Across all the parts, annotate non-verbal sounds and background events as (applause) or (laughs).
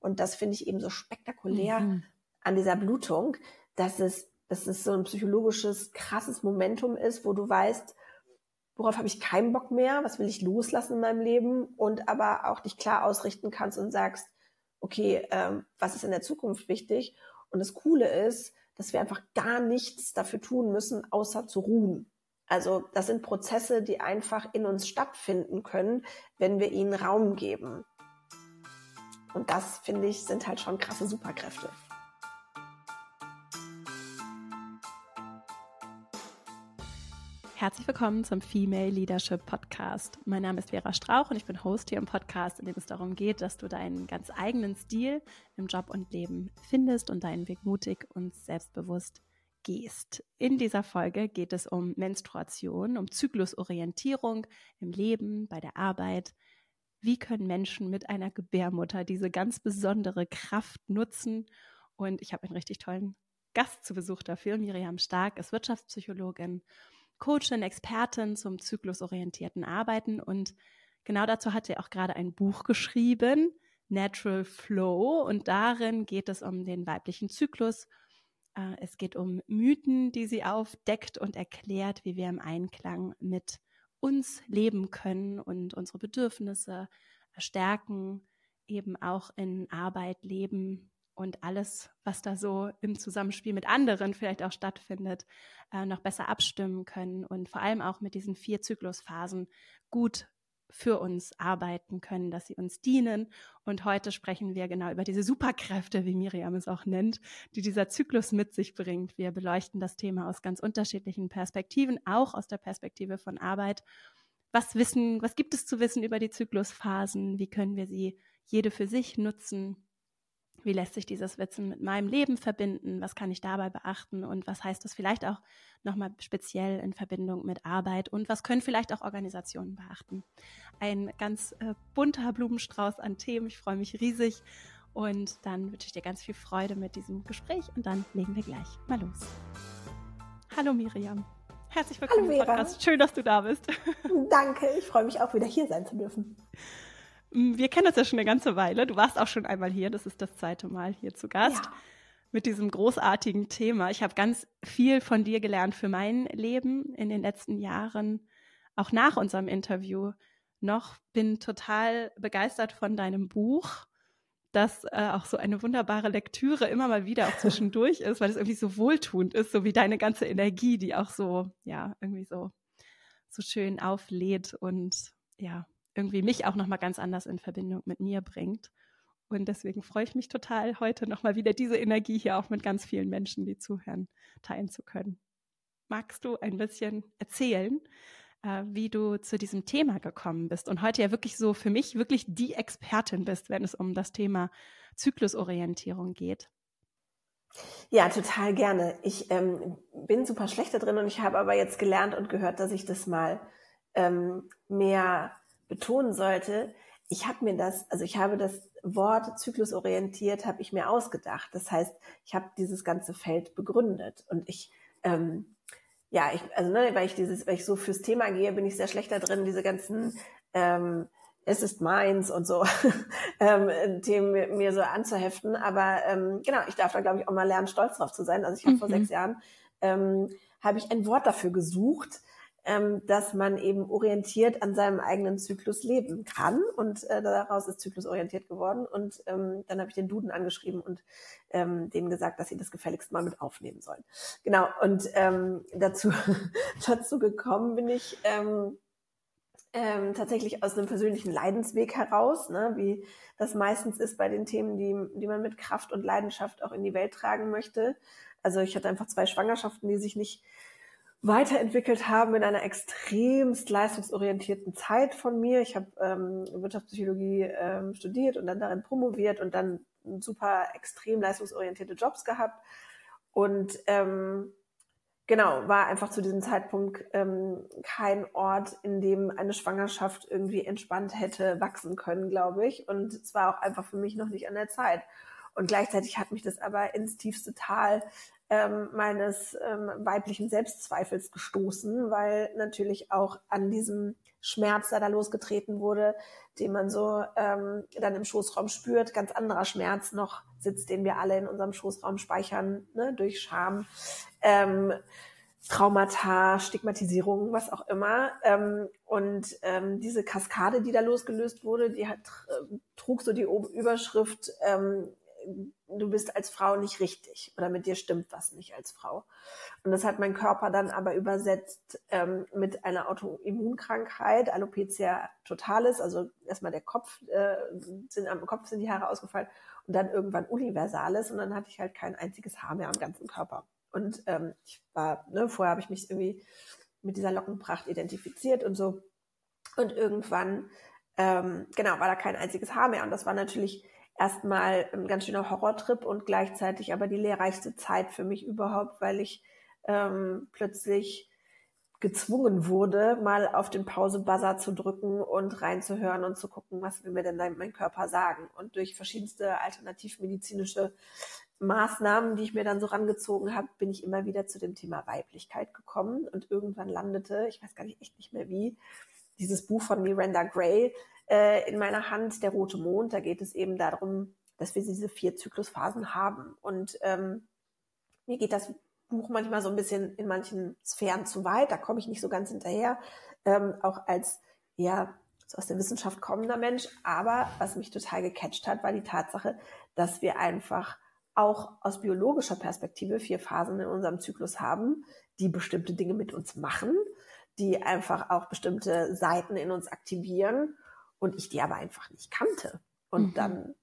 Und das finde ich eben so spektakulär mhm. an dieser Blutung, dass es, dass es so ein psychologisches, krasses Momentum ist, wo du weißt, worauf habe ich keinen Bock mehr, was will ich loslassen in meinem Leben und aber auch dich klar ausrichten kannst und sagst, okay, ähm, was ist in der Zukunft wichtig? Und das Coole ist, dass wir einfach gar nichts dafür tun müssen, außer zu ruhen. Also das sind Prozesse, die einfach in uns stattfinden können, wenn wir ihnen Raum geben. Und das, finde ich, sind halt schon krasse Superkräfte. Herzlich willkommen zum Female Leadership Podcast. Mein Name ist Vera Strauch und ich bin Host hier im Podcast, in dem es darum geht, dass du deinen ganz eigenen Stil im Job und Leben findest und deinen Weg mutig und selbstbewusst gehst. In dieser Folge geht es um Menstruation, um Zyklusorientierung im Leben, bei der Arbeit. Wie können Menschen mit einer Gebärmutter diese ganz besondere Kraft nutzen? Und ich habe einen richtig tollen Gast zu Besuch dafür. Miriam Stark ist Wirtschaftspsychologin Coachin, Expertin zum zyklusorientierten Arbeiten und genau dazu hat sie auch gerade ein Buch geschrieben, Natural Flow, und darin geht es um den weiblichen Zyklus. Äh, es geht um Mythen, die sie aufdeckt und erklärt, wie wir im Einklang mit uns leben können und unsere Bedürfnisse stärken, eben auch in Arbeit, Leben und alles, was da so im Zusammenspiel mit anderen vielleicht auch stattfindet, äh, noch besser abstimmen können und vor allem auch mit diesen vier Zyklusphasen gut für uns arbeiten können, dass sie uns dienen. Und heute sprechen wir genau über diese Superkräfte, wie Miriam es auch nennt, die dieser Zyklus mit sich bringt. Wir beleuchten das Thema aus ganz unterschiedlichen Perspektiven, auch aus der Perspektive von Arbeit. Was wissen, was gibt es zu wissen über die Zyklusphasen? Wie können wir sie jede für sich nutzen? Wie lässt sich dieses Wissen mit meinem Leben verbinden? Was kann ich dabei beachten? Und was heißt das vielleicht auch nochmal speziell in Verbindung mit Arbeit? Und was können vielleicht auch Organisationen beachten? Ein ganz äh, bunter Blumenstrauß an Themen. Ich freue mich riesig. Und dann wünsche ich dir ganz viel Freude mit diesem Gespräch. Und dann legen wir gleich mal los. Hallo Miriam. Herzlich willkommen Hallo, im Podcast. Schön, dass du da bist. (laughs) Danke. Ich freue mich auch wieder hier sein zu dürfen. Wir kennen uns ja schon eine ganze Weile. Du warst auch schon einmal hier. Das ist das zweite Mal hier zu Gast. Ja. Mit diesem großartigen Thema. Ich habe ganz viel von dir gelernt für mein Leben in den letzten Jahren, auch nach unserem Interview noch. Bin total begeistert von deinem Buch, das äh, auch so eine wunderbare Lektüre immer mal wieder auch zwischendurch (laughs) ist, weil es irgendwie so wohltuend ist, so wie deine ganze Energie, die auch so, ja, irgendwie so, so schön auflädt und ja, irgendwie mich auch nochmal ganz anders in Verbindung mit mir bringt. Und deswegen freue ich mich total, heute nochmal wieder diese Energie hier auch mit ganz vielen Menschen, die zuhören, teilen zu können. Magst du ein bisschen erzählen, äh, wie du zu diesem Thema gekommen bist und heute ja wirklich so für mich wirklich die Expertin bist, wenn es um das Thema Zyklusorientierung geht? Ja, total gerne. Ich ähm, bin super schlecht da drin und ich habe aber jetzt gelernt und gehört, dass ich das mal ähm, mehr betonen sollte, ich habe mir das, also ich habe das Wort zyklusorientiert, habe ich mir ausgedacht. Das heißt, ich habe dieses ganze Feld begründet und ich, ähm, ja, ich, also ne, weil ich dieses, weil ich so fürs Thema gehe, bin ich sehr schlecht da drin, diese ganzen ähm, es ist meins und so (laughs) ähm, Themen mir, so anzuheften. Aber ähm, genau, ich darf da glaube ich auch mal lernen, stolz drauf zu sein. Also ich habe mhm. vor sechs Jahren ähm, habe ich ein Wort dafür gesucht, ähm, dass man eben orientiert an seinem eigenen Zyklus leben kann. Und äh, daraus ist Zyklus orientiert geworden. Und ähm, dann habe ich den Duden angeschrieben und ähm, denen gesagt, dass sie das gefälligst mal mit aufnehmen sollen. Genau, und ähm, dazu, (laughs) dazu gekommen bin ich ähm, ähm, tatsächlich aus einem persönlichen Leidensweg heraus, ne, wie das meistens ist bei den Themen, die, die man mit Kraft und Leidenschaft auch in die Welt tragen möchte. Also ich hatte einfach zwei Schwangerschaften, die sich nicht weiterentwickelt haben in einer extremst leistungsorientierten Zeit von mir. Ich habe ähm, Wirtschaftspsychologie ähm, studiert und dann darin promoviert und dann super extrem leistungsorientierte Jobs gehabt. Und ähm, genau, war einfach zu diesem Zeitpunkt ähm, kein Ort, in dem eine Schwangerschaft irgendwie entspannt hätte wachsen können, glaube ich. Und es war auch einfach für mich noch nicht an der Zeit. Und gleichzeitig hat mich das aber ins tiefste Tal ähm, meines ähm, weiblichen Selbstzweifels gestoßen, weil natürlich auch an diesem Schmerz, der da losgetreten wurde, den man so ähm, dann im Schoßraum spürt, ganz anderer Schmerz noch sitzt, den wir alle in unserem Schoßraum speichern, ne, durch Scham, ähm, Traumata, Stigmatisierung, was auch immer. Ähm, und ähm, diese Kaskade, die da losgelöst wurde, die hat, äh, trug so die Überschrift, ähm, du bist als Frau nicht richtig oder mit dir stimmt was nicht als Frau. Und das hat mein Körper dann aber übersetzt ähm, mit einer Autoimmunkrankheit, Alopecia totalis, also erstmal der Kopf, äh, sind, am Kopf sind die Haare ausgefallen und dann irgendwann universales und dann hatte ich halt kein einziges Haar mehr am ganzen Körper. Und ähm, ich war, ne, vorher habe ich mich irgendwie mit dieser Lockenpracht identifiziert und so. Und irgendwann, ähm, genau, war da kein einziges Haar mehr. Und das war natürlich erstmal ein ganz schöner Horrortrip und gleichzeitig aber die lehrreichste Zeit für mich überhaupt, weil ich ähm, plötzlich gezwungen wurde, mal auf den Pause-Buzzer zu drücken und reinzuhören und zu gucken, was will mir denn mein Körper sagen. Und durch verschiedenste alternativmedizinische Maßnahmen, die ich mir dann so rangezogen habe, bin ich immer wieder zu dem Thema Weiblichkeit gekommen und irgendwann landete, ich weiß gar nicht echt nicht mehr wie, dieses Buch von Miranda Gray äh, in meiner Hand, Der rote Mond. Da geht es eben darum, dass wir diese vier Zyklusphasen haben. Und ähm, mir geht das Buch manchmal so ein bisschen in manchen Sphären zu weit. Da komme ich nicht so ganz hinterher, ähm, auch als ja so aus der Wissenschaft kommender Mensch. Aber was mich total gecatcht hat, war die Tatsache, dass wir einfach auch aus biologischer Perspektive vier Phasen in unserem Zyklus haben, die bestimmte Dinge mit uns machen, die einfach auch bestimmte Seiten in uns aktivieren und ich die aber einfach nicht kannte. Und mhm. dann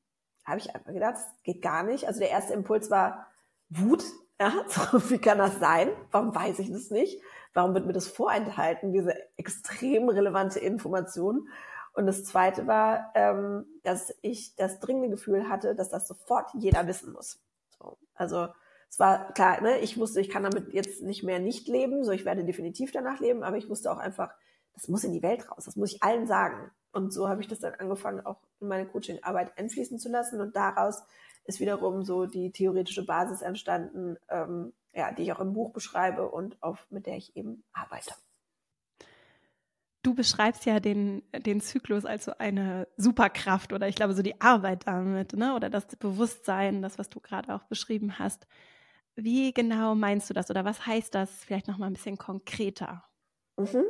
habe ich einfach gedacht, das geht gar nicht. Also der erste Impuls war Wut. (laughs) Ja, so, wie kann das sein? Warum weiß ich das nicht? Warum wird mir das vorenthalten, diese extrem relevante Information? Und das zweite war, ähm, dass ich das dringende Gefühl hatte, dass das sofort jeder wissen muss. So. Also es war klar, ne, ich wusste, ich kann damit jetzt nicht mehr nicht leben, so ich werde definitiv danach leben, aber ich wusste auch einfach, das muss in die Welt raus, das muss ich allen sagen. Und so habe ich das dann angefangen, auch in meine Coaching-Arbeit einfließen zu lassen. Und daraus ist wiederum so die theoretische Basis entstanden, ähm, ja, die ich auch im Buch beschreibe und auf, mit der ich eben arbeite. Du beschreibst ja den, den Zyklus als so eine Superkraft oder ich glaube so die Arbeit damit, ne? Oder das Bewusstsein, das, was du gerade auch beschrieben hast. Wie genau meinst du das oder was heißt das vielleicht noch mal ein bisschen konkreter? Mhm.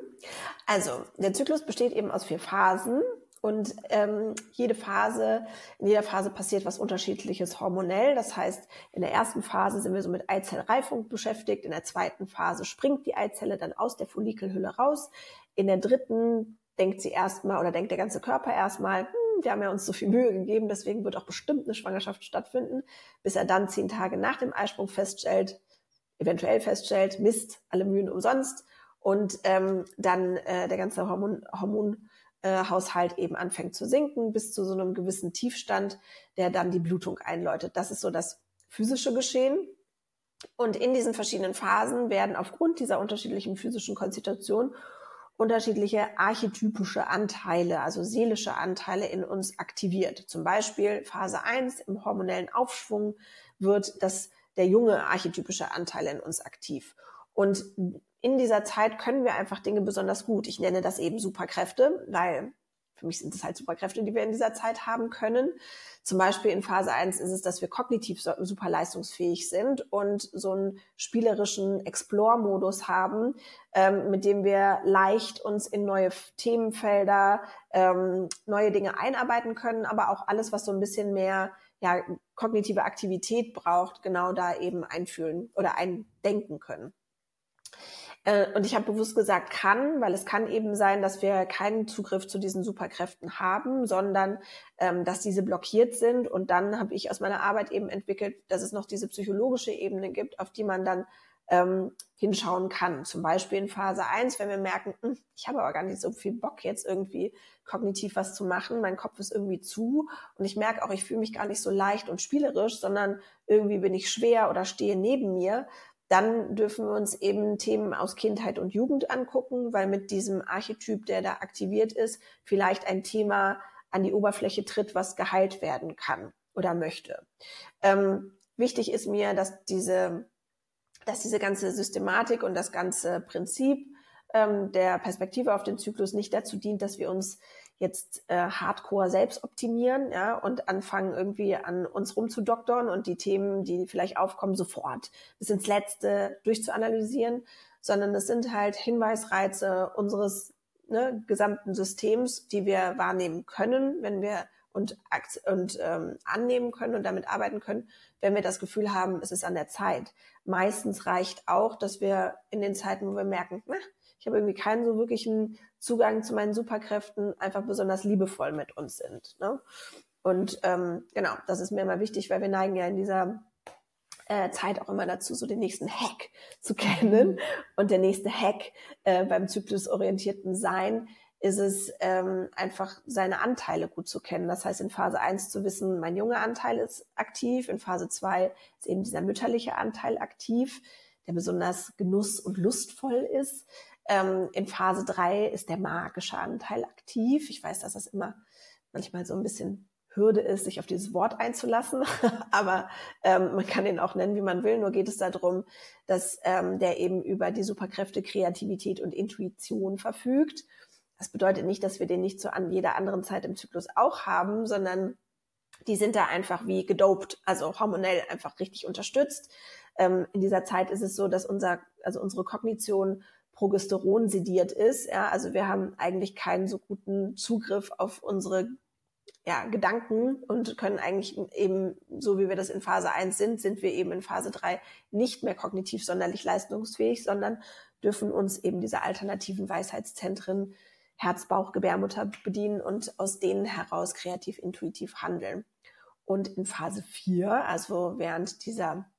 Also, der Zyklus besteht eben aus vier Phasen und ähm, jede Phase, in jeder Phase passiert was Unterschiedliches hormonell. Das heißt, in der ersten Phase sind wir so mit Eizellreifung beschäftigt, in der zweiten Phase springt die Eizelle dann aus der Follikelhülle raus, in der dritten denkt sie erstmal oder denkt der ganze Körper erstmal, hm, wir haben ja uns so viel Mühe gegeben, deswegen wird auch bestimmt eine Schwangerschaft stattfinden, bis er dann zehn Tage nach dem Eisprung feststellt, eventuell feststellt, Mist, alle Mühen umsonst und ähm, dann äh, der ganze Hormon, Hormonhaushalt äh, eben anfängt zu sinken bis zu so einem gewissen Tiefstand, der dann die Blutung einläutet. Das ist so das physische Geschehen. Und in diesen verschiedenen Phasen werden aufgrund dieser unterschiedlichen physischen Konstitution unterschiedliche archetypische Anteile, also seelische Anteile in uns aktiviert. Zum Beispiel Phase 1 im hormonellen Aufschwung wird das, der junge archetypische Anteil in uns aktiv. Und in dieser Zeit können wir einfach Dinge besonders gut. Ich nenne das eben Superkräfte, weil für mich sind es halt Superkräfte, die wir in dieser Zeit haben können. Zum Beispiel in Phase 1 ist es, dass wir kognitiv super leistungsfähig sind und so einen spielerischen Explore-Modus haben, ähm, mit dem wir leicht uns in neue Themenfelder, ähm, neue Dinge einarbeiten können, aber auch alles, was so ein bisschen mehr ja, kognitive Aktivität braucht, genau da eben einfühlen oder eindenken können. Äh, und ich habe bewusst gesagt kann, weil es kann eben sein, dass wir keinen Zugriff zu diesen Superkräften haben, sondern ähm, dass diese blockiert sind. Und dann habe ich aus meiner Arbeit eben entwickelt, dass es noch diese psychologische Ebene gibt, auf die man dann ähm, hinschauen kann. Zum Beispiel in Phase 1, wenn wir merken, hm, ich habe aber gar nicht so viel Bock, jetzt irgendwie kognitiv was zu machen. Mein Kopf ist irgendwie zu und ich merke auch, ich fühle mich gar nicht so leicht und spielerisch, sondern irgendwie bin ich schwer oder stehe neben mir dann dürfen wir uns eben Themen aus Kindheit und Jugend angucken, weil mit diesem Archetyp, der da aktiviert ist, vielleicht ein Thema an die Oberfläche tritt, was geheilt werden kann. oder möchte. Ähm, wichtig ist mir, dass diese, dass diese ganze Systematik und das ganze Prinzip ähm, der Perspektive auf den Zyklus nicht dazu dient, dass wir uns jetzt äh, hardcore selbst optimieren ja, und anfangen irgendwie an uns rumzudoktern und die Themen, die vielleicht aufkommen, sofort bis ins Letzte durchzuanalysieren, sondern es sind halt Hinweisreize unseres ne, gesamten Systems, die wir wahrnehmen können, wenn wir und, und ähm, annehmen können und damit arbeiten können, wenn wir das Gefühl haben, es ist an der Zeit. Meistens reicht auch, dass wir in den Zeiten, wo wir merken, na, ich habe irgendwie keinen so wirklichen Zugang zu meinen Superkräften, einfach besonders liebevoll mit uns sind. Ne? Und ähm, genau, das ist mir immer wichtig, weil wir neigen ja in dieser äh, Zeit auch immer dazu, so den nächsten Hack zu kennen. Und der nächste Hack äh, beim zyklusorientierten Sein ist es ähm, einfach seine Anteile gut zu kennen. Das heißt, in Phase 1 zu wissen, mein junger Anteil ist aktiv, in Phase 2 ist eben dieser mütterliche Anteil aktiv, der besonders genuss- und lustvoll ist. Ähm, in Phase 3 ist der magische Anteil aktiv. Ich weiß, dass das immer manchmal so ein bisschen Hürde ist, sich auf dieses Wort einzulassen, (laughs) aber ähm, man kann ihn auch nennen, wie man will. Nur geht es darum, dass ähm, der eben über die Superkräfte Kreativität und Intuition verfügt. Das bedeutet nicht, dass wir den nicht zu an jeder anderen Zeit im Zyklus auch haben, sondern die sind da einfach wie gedopt, also hormonell einfach richtig unterstützt. Ähm, in dieser Zeit ist es so, dass unser, also unsere Kognition Progesteron sediert ist. Ja, also wir haben eigentlich keinen so guten Zugriff auf unsere ja, Gedanken und können eigentlich eben, so wie wir das in Phase 1 sind, sind wir eben in Phase 3 nicht mehr kognitiv sonderlich leistungsfähig, sondern dürfen uns eben diese alternativen Weisheitszentren Herz, Bauch, Gebärmutter bedienen und aus denen heraus kreativ, intuitiv handeln. Und in Phase 4, also während dieser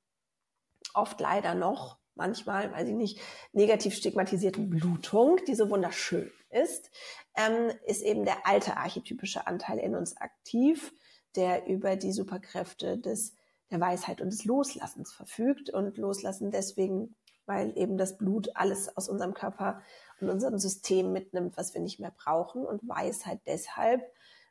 oft leider noch manchmal, weiß ich nicht, negativ stigmatisierten Blutung, die so wunderschön ist, ähm, ist eben der alte archetypische Anteil in uns aktiv, der über die Superkräfte des, der Weisheit und des Loslassens verfügt und loslassen deswegen, weil eben das Blut alles aus unserem Körper und unserem System mitnimmt, was wir nicht mehr brauchen und Weisheit deshalb,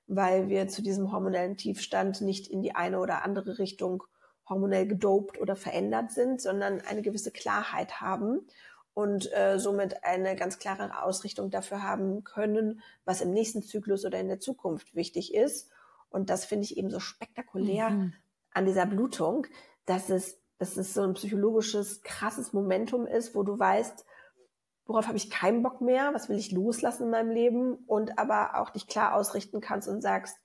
weil wir zu diesem hormonellen Tiefstand nicht in die eine oder andere Richtung hormonell gedopt oder verändert sind, sondern eine gewisse Klarheit haben und äh, somit eine ganz klare Ausrichtung dafür haben können, was im nächsten Zyklus oder in der Zukunft wichtig ist. Und das finde ich eben so spektakulär mhm. an dieser Blutung, dass es, dass es so ein psychologisches, krasses Momentum ist, wo du weißt, worauf habe ich keinen Bock mehr, was will ich loslassen in meinem Leben und aber auch dich klar ausrichten kannst und sagst,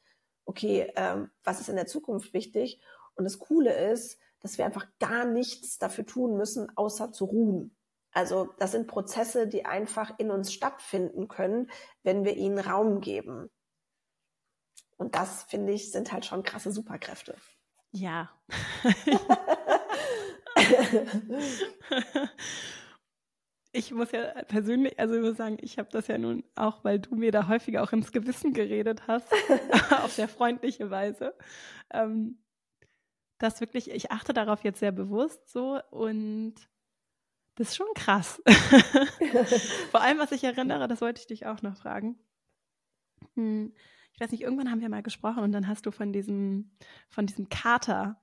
okay, ähm, was ist in der Zukunft wichtig und das Coole ist, dass wir einfach gar nichts dafür tun müssen, außer zu ruhen. Also das sind Prozesse, die einfach in uns stattfinden können, wenn wir ihnen Raum geben. Und das, finde ich, sind halt schon krasse Superkräfte. Ja. (laughs) ich muss ja persönlich, also ich muss sagen, ich habe das ja nun auch, weil du mir da häufiger auch ins Gewissen geredet hast, (laughs) auf sehr freundliche Weise. Ähm, das wirklich, ich achte darauf jetzt sehr bewusst so und das ist schon krass. (laughs) Vor allem, was ich erinnere, das wollte ich dich auch noch fragen. Hm, ich weiß nicht, irgendwann haben wir mal gesprochen und dann hast du von diesem, von diesem Kater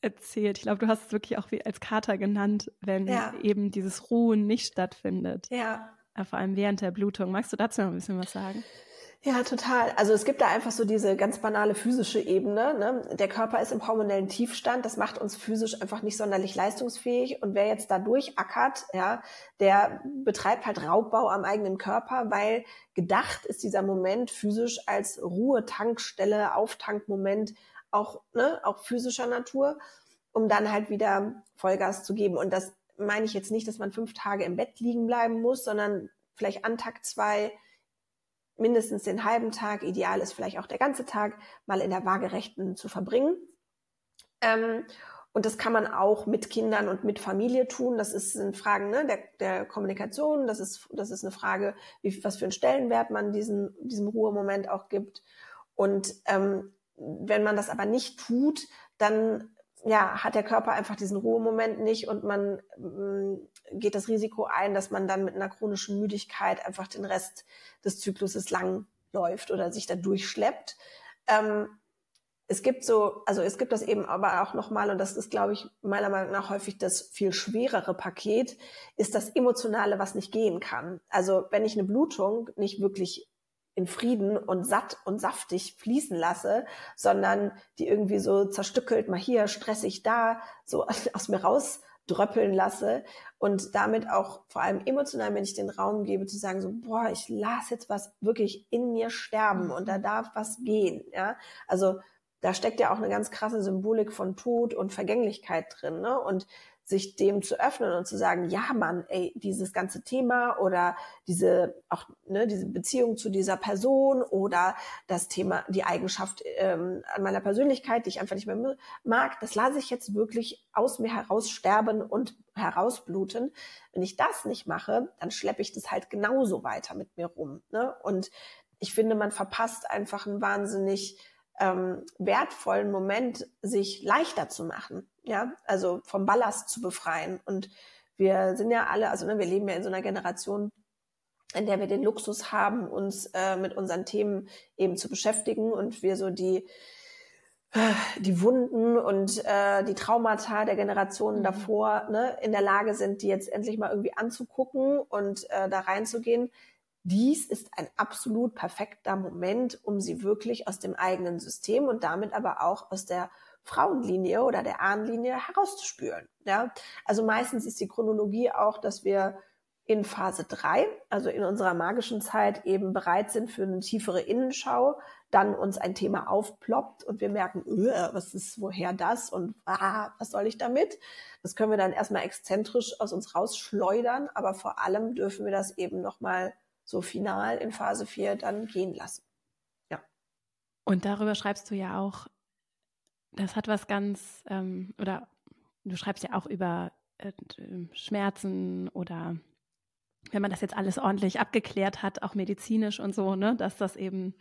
erzählt. Ich glaube, du hast es wirklich auch wie als Kater genannt, wenn ja. eben dieses Ruhen nicht stattfindet. Ja. Äh, vor allem während der Blutung. Magst du dazu noch ein bisschen was sagen? Ja, total. Also es gibt da einfach so diese ganz banale physische Ebene. Ne? Der Körper ist im hormonellen Tiefstand. Das macht uns physisch einfach nicht sonderlich leistungsfähig. Und wer jetzt da durchackert, ja, der betreibt halt Raubbau am eigenen Körper, weil gedacht ist dieser Moment physisch als Ruhe-Tankstelle, Auftankmoment auch, ne, auch physischer Natur, um dann halt wieder Vollgas zu geben. Und das meine ich jetzt nicht, dass man fünf Tage im Bett liegen bleiben muss, sondern vielleicht an Tag zwei mindestens den halben Tag, ideal ist vielleicht auch der ganze Tag, mal in der Waagerechten zu verbringen. Ähm, und das kann man auch mit Kindern und mit Familie tun. Das ist eine Frage ne, der, der Kommunikation. Das ist, das ist eine Frage, wie, was für einen Stellenwert man diesen, diesem Ruhemoment auch gibt. Und ähm, wenn man das aber nicht tut, dann ja, hat der Körper einfach diesen Ruhemoment nicht und man mm, geht das Risiko ein, dass man dann mit einer chronischen Müdigkeit einfach den Rest des Zykluses lang läuft oder sich da durchschleppt. Ähm, es gibt so, also es gibt das eben aber auch nochmal, und das ist, glaube ich, meiner Meinung nach häufig das viel schwerere Paket, ist das Emotionale, was nicht gehen kann. Also wenn ich eine Blutung nicht wirklich in Frieden und satt und saftig fließen lasse, sondern die irgendwie so zerstückelt, mal hier, stressig da, so (laughs) aus mir rausdröppeln lasse und damit auch vor allem emotional, wenn ich den Raum gebe, zu sagen so, boah, ich lasse jetzt was wirklich in mir sterben und da darf was gehen, ja. Also da steckt ja auch eine ganz krasse Symbolik von Tod und Vergänglichkeit drin. Ne? Und sich dem zu öffnen und zu sagen, ja, Mann, ey, dieses ganze Thema oder diese auch ne, diese Beziehung zu dieser Person oder das Thema, die Eigenschaft ähm, an meiner Persönlichkeit, die ich einfach nicht mehr mag, das lasse ich jetzt wirklich aus mir heraus sterben und herausbluten. Wenn ich das nicht mache, dann schleppe ich das halt genauso weiter mit mir rum. Ne? Und ich finde, man verpasst einfach ein wahnsinnig ähm, wertvollen Moment, sich leichter zu machen, ja, also vom Ballast zu befreien. Und wir sind ja alle, also ne, wir leben ja in so einer Generation, in der wir den Luxus haben, uns äh, mit unseren Themen eben zu beschäftigen und wir so die äh, die Wunden und äh, die Traumata der Generationen mhm. davor ne, in der Lage sind, die jetzt endlich mal irgendwie anzugucken und äh, da reinzugehen dies ist ein absolut perfekter Moment, um sie wirklich aus dem eigenen System und damit aber auch aus der Frauenlinie oder der Ahnenlinie herauszuspüren. Ja, also meistens ist die Chronologie auch, dass wir in Phase drei, also in unserer magischen Zeit, eben bereit sind für eine tiefere Innenschau, dann uns ein Thema aufploppt und wir merken, was ist, woher das und ah, was soll ich damit? Das können wir dann erstmal exzentrisch aus uns rausschleudern, aber vor allem dürfen wir das eben nochmal so final in Phase 4 dann gehen lassen. Ja. Und darüber schreibst du ja auch, das hat was ganz, ähm, oder du schreibst ja auch über äh, Schmerzen oder wenn man das jetzt alles ordentlich abgeklärt hat, auch medizinisch und so, ne, dass das eben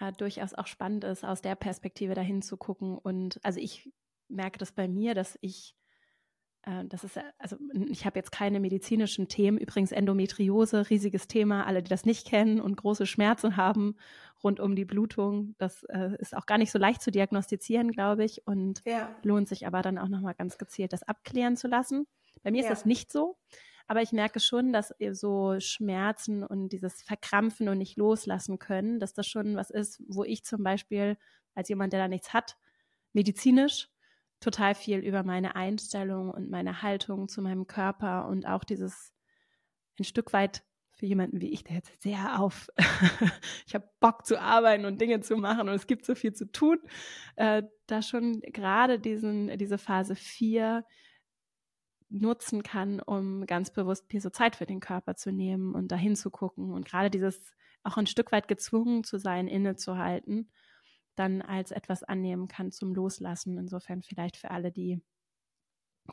äh, durchaus auch spannend ist, aus der Perspektive dahin zu gucken. Und also ich merke das bei mir, dass ich äh, das ist, also ich habe jetzt keine medizinischen Themen. Übrigens Endometriose, riesiges Thema. Alle, die das nicht kennen und große Schmerzen haben rund um die Blutung, das äh, ist auch gar nicht so leicht zu diagnostizieren, glaube ich. Und ja. lohnt sich aber dann auch nochmal ganz gezielt, das abklären zu lassen. Bei mir ja. ist das nicht so. Aber ich merke schon, dass so Schmerzen und dieses Verkrampfen und nicht loslassen können, dass das schon was ist, wo ich zum Beispiel als jemand, der da nichts hat, medizinisch total viel über meine Einstellung und meine Haltung zu meinem Körper und auch dieses ein Stück weit für jemanden wie ich, der jetzt sehr auf, (laughs) ich habe Bock zu arbeiten und Dinge zu machen und es gibt so viel zu tun, äh, da schon gerade diesen, diese Phase 4 nutzen kann, um ganz bewusst mir so Zeit für den Körper zu nehmen und dahin zu gucken und gerade dieses auch ein Stück weit gezwungen zu sein, innezuhalten dann als etwas annehmen kann zum Loslassen. Insofern vielleicht für alle, die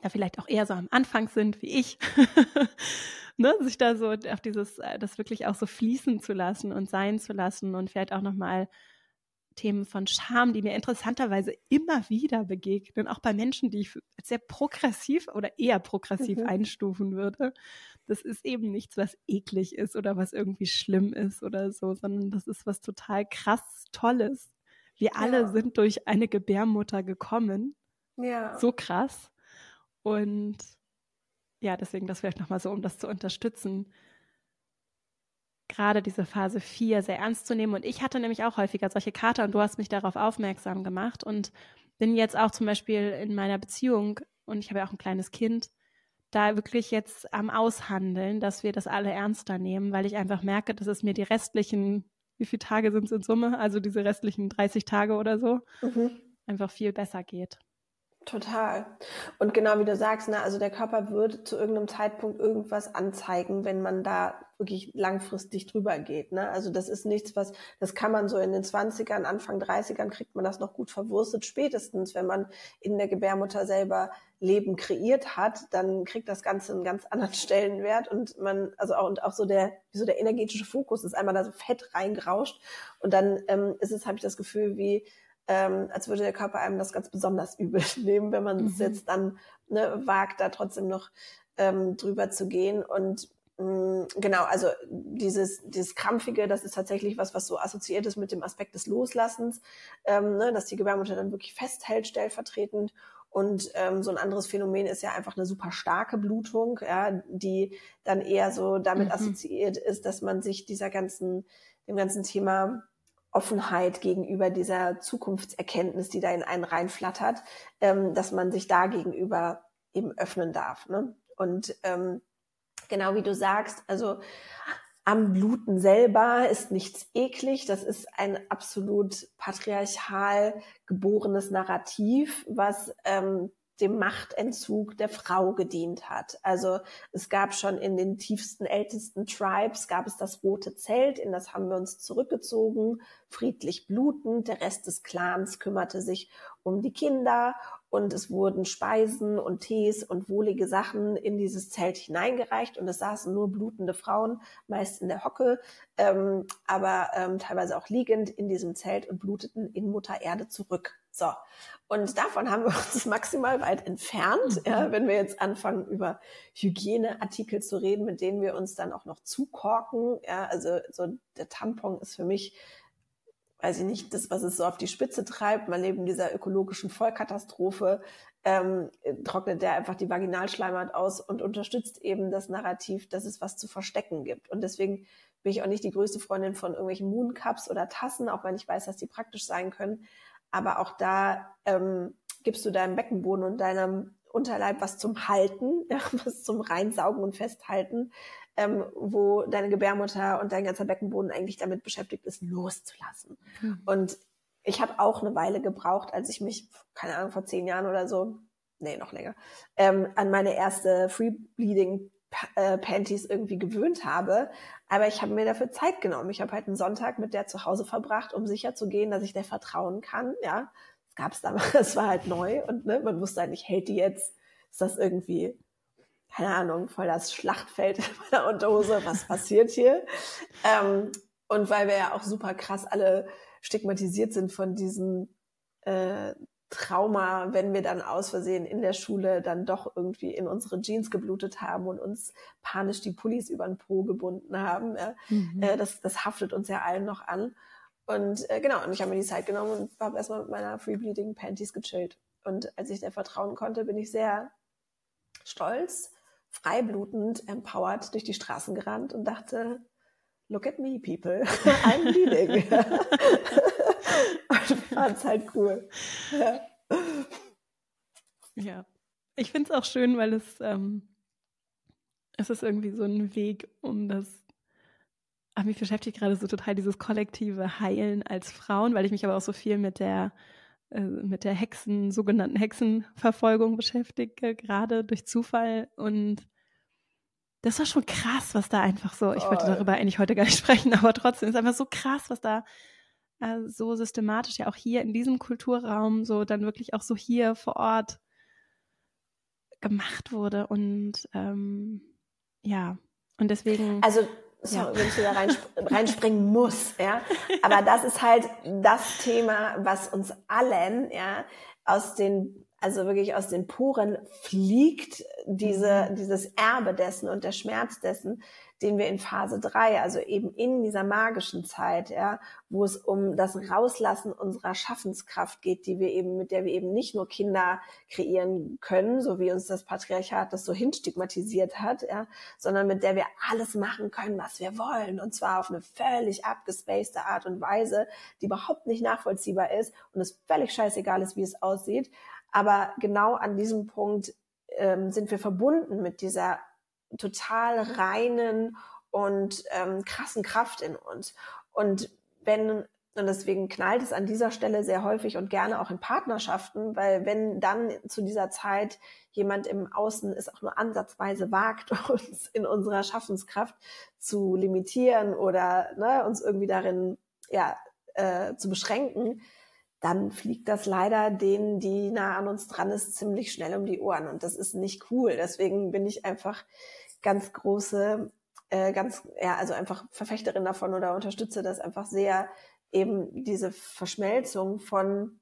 da vielleicht auch eher so am Anfang sind wie ich, (laughs) ne, sich da so auf dieses, äh, das wirklich auch so fließen zu lassen und sein zu lassen und vielleicht auch nochmal Themen von Scham, die mir interessanterweise immer wieder begegnen, auch bei Menschen, die ich sehr progressiv oder eher progressiv mhm. einstufen würde. Das ist eben nichts, was eklig ist oder was irgendwie schlimm ist oder so, sondern das ist was total krass Tolles, wir alle ja. sind durch eine Gebärmutter gekommen. Ja. So krass. Und ja, deswegen das vielleicht nochmal so, um das zu unterstützen, gerade diese Phase 4 sehr ernst zu nehmen. Und ich hatte nämlich auch häufiger solche Kater und du hast mich darauf aufmerksam gemacht und bin jetzt auch zum Beispiel in meiner Beziehung und ich habe ja auch ein kleines Kind, da wirklich jetzt am Aushandeln, dass wir das alle ernster nehmen, weil ich einfach merke, dass es mir die restlichen wie viele Tage sind es in Summe, also diese restlichen 30 Tage oder so, mhm. einfach viel besser geht. Total. Und genau wie du sagst, ne, also der Körper wird zu irgendeinem Zeitpunkt irgendwas anzeigen, wenn man da wirklich langfristig drüber geht. Ne? Also das ist nichts, was, das kann man so in den 20ern, Anfang 30ern kriegt man das noch gut verwurstet. Spätestens, wenn man in der Gebärmutter selber Leben kreiert hat, dann kriegt das Ganze einen ganz anderen (laughs) Stellenwert und man, also auch, und auch so der, so der energetische Fokus ist einmal da so fett reingerauscht und dann ähm, ist es, habe ich das Gefühl, wie ähm, als würde der Körper einem das ganz besonders übel (laughs) nehmen, wenn man es mhm. jetzt dann ne, wagt, da trotzdem noch ähm, drüber zu gehen. Und Mm, genau, also dieses, dieses Krampfige, das ist tatsächlich was, was so assoziiert ist mit dem Aspekt des Loslassens, ähm, ne, dass die Gebärmutter dann wirklich festhält, stellvertretend. Und ähm, so ein anderes Phänomen ist ja einfach eine super starke Blutung, ja, die dann eher so damit mhm. assoziiert ist, dass man sich dieser ganzen, dem ganzen Thema Offenheit gegenüber dieser Zukunftserkenntnis, die da in einen reinflattert, ähm, dass man sich da gegenüber eben öffnen darf. Ne? Und ähm, genau wie du sagst, also am Bluten selber ist nichts eklig. Das ist ein absolut patriarchal geborenes Narrativ, was ähm, dem Machtentzug der Frau gedient hat. Also es gab schon in den tiefsten, ältesten Tribes, gab es das rote Zelt, in das haben wir uns zurückgezogen, friedlich blutend. Der Rest des Clans kümmerte sich um die Kinder und es wurden Speisen und Tees und wohlige Sachen in dieses Zelt hineingereicht und es saßen nur blutende Frauen, meist in der Hocke, ähm, aber ähm, teilweise auch liegend in diesem Zelt und bluteten in Mutter Erde zurück. So. Und davon haben wir uns (laughs) maximal weit entfernt, mhm. ja, wenn wir jetzt anfangen, über Hygieneartikel zu reden, mit denen wir uns dann auch noch zukorken. Ja, also so der Tampon ist für mich weiß ich nicht, das, was es so auf die Spitze treibt, mal neben dieser ökologischen Vollkatastrophe, ähm, trocknet der einfach die Vaginalschleimhaut aus und unterstützt eben das Narrativ, dass es was zu verstecken gibt. Und deswegen bin ich auch nicht die größte Freundin von irgendwelchen Mooncups oder Tassen, auch wenn ich weiß, dass die praktisch sein können. Aber auch da ähm, gibst du deinem Beckenboden und deinem Unterleib was zum Halten, (laughs) was zum Reinsaugen und Festhalten ähm, wo deine Gebärmutter und dein ganzer Beckenboden eigentlich damit beschäftigt ist, loszulassen. Mhm. Und ich habe auch eine Weile gebraucht, als ich mich, keine Ahnung, vor zehn Jahren oder so, nee, noch länger, ähm, an meine erste Free Bleeding äh, Panties irgendwie gewöhnt habe. Aber ich habe mir dafür Zeit genommen. Ich habe halt einen Sonntag mit der zu Hause verbracht, um sicher zu gehen, dass ich der vertrauen kann. Ja, das gab es damals, (laughs) es war halt neu und ne, man wusste halt nicht, hält die jetzt? Ist das irgendwie keine Ahnung, voll das Schlachtfeld (laughs) in meiner Unterhose, was passiert hier? Ähm, und weil wir ja auch super krass alle stigmatisiert sind von diesem äh, Trauma, wenn wir dann aus Versehen in der Schule dann doch irgendwie in unsere Jeans geblutet haben und uns panisch die Pullis über den Po gebunden haben. Ja? Mhm. Äh, das, das haftet uns ja allen noch an. Und äh, genau, und ich habe mir die Zeit genommen und habe erstmal mit meiner Free Bleeding Panties gechillt. Und als ich der vertrauen konnte, bin ich sehr stolz freiblutend, empowered durch die Straßen gerannt und dachte, look at me, people, (laughs) I'm leading. und fand's halt cool. Ja. ja. Ich finde es auch schön, weil es, ähm, es ist irgendwie so ein Weg, um das aber mich beschäftigt gerade so total dieses kollektive Heilen als Frauen, weil ich mich aber auch so viel mit der mit der Hexen, sogenannten Hexenverfolgung beschäftige, gerade durch Zufall. Und das war schon krass, was da einfach so, ich wollte darüber eigentlich heute gar nicht (laughs) sprechen, aber trotzdem ist einfach so krass, was da äh, so systematisch ja auch hier in diesem Kulturraum so dann wirklich auch so hier vor Ort gemacht wurde. Und ähm, ja, und deswegen. Also sorry, ja. wenn ich da rein, reinspringen muss, ja. Aber das ist halt das Thema, was uns allen, ja, aus den, also wirklich aus den Poren fliegt, diese, mhm. dieses Erbe dessen und der Schmerz dessen, den wir in Phase drei, also eben in dieser magischen Zeit, ja, wo es um das Rauslassen unserer Schaffenskraft geht, die wir eben, mit der wir eben nicht nur Kinder kreieren können, so wie uns das Patriarchat das so hinstigmatisiert hat, ja, sondern mit der wir alles machen können, was wir wollen, und zwar auf eine völlig abgespacede Art und Weise, die überhaupt nicht nachvollziehbar ist und es völlig scheißegal ist, wie es aussieht. Aber genau an diesem Punkt ähm, sind wir verbunden mit dieser total reinen und ähm, krassen Kraft in uns. Und wenn, und deswegen knallt es an dieser Stelle sehr häufig und gerne auch in Partnerschaften, weil wenn dann zu dieser Zeit jemand im Außen es auch nur ansatzweise wagt, (laughs) uns in unserer Schaffenskraft zu limitieren oder ne, uns irgendwie darin ja, äh, zu beschränken, dann fliegt das leider denen, die nah an uns dran ist, ziemlich schnell um die Ohren. Und das ist nicht cool. Deswegen bin ich einfach ganz große, äh, ganz, ja, also einfach Verfechterin davon oder unterstütze das einfach sehr, eben diese Verschmelzung von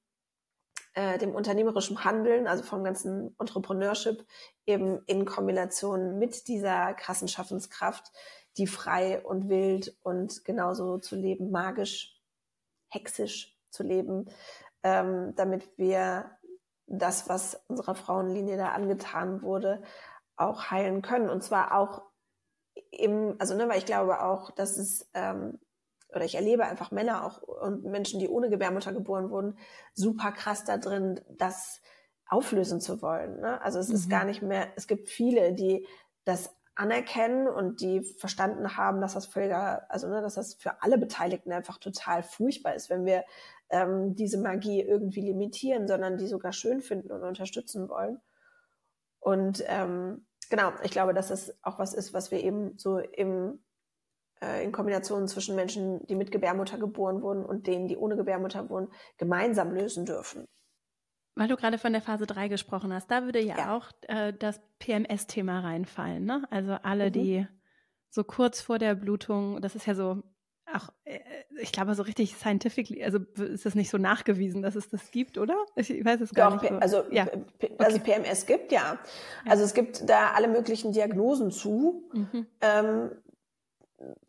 äh, dem unternehmerischen Handeln, also vom ganzen Entrepreneurship, eben in Kombination mit dieser krassen Schaffenskraft, die frei und wild und genauso zu leben, magisch, hexisch zu leben, ähm, damit wir das, was unserer Frauenlinie da angetan wurde, auch heilen können. Und zwar auch im, also ne, weil ich glaube auch, dass es ähm, oder ich erlebe einfach Männer auch und Menschen, die ohne Gebärmutter geboren wurden, super krass da drin, das auflösen zu wollen. Ne? Also es mhm. ist gar nicht mehr, es gibt viele, die das anerkennen und die verstanden haben, dass das völliger, also ne, dass das für alle Beteiligten einfach total furchtbar ist, wenn wir ähm, diese Magie irgendwie limitieren, sondern die sogar schön finden und unterstützen wollen. Und ähm, genau, ich glaube, dass das auch was ist, was wir eben so im äh, in Kombination zwischen Menschen, die mit Gebärmutter geboren wurden und denen, die ohne Gebärmutter wurden, gemeinsam lösen dürfen. Weil du gerade von der Phase 3 gesprochen hast, da würde ja, ja. auch äh, das PMS-Thema reinfallen. Ne? Also alle, mhm. die so kurz vor der Blutung, das ist ja so, auch, äh, ich glaube, so richtig scientific, also ist das nicht so nachgewiesen, dass es das gibt, oder? Ich weiß es gar Doch, nicht. So. Also, ja. also okay. PMS gibt, ja. Also es gibt da alle möglichen Diagnosen zu. Mhm. Ähm,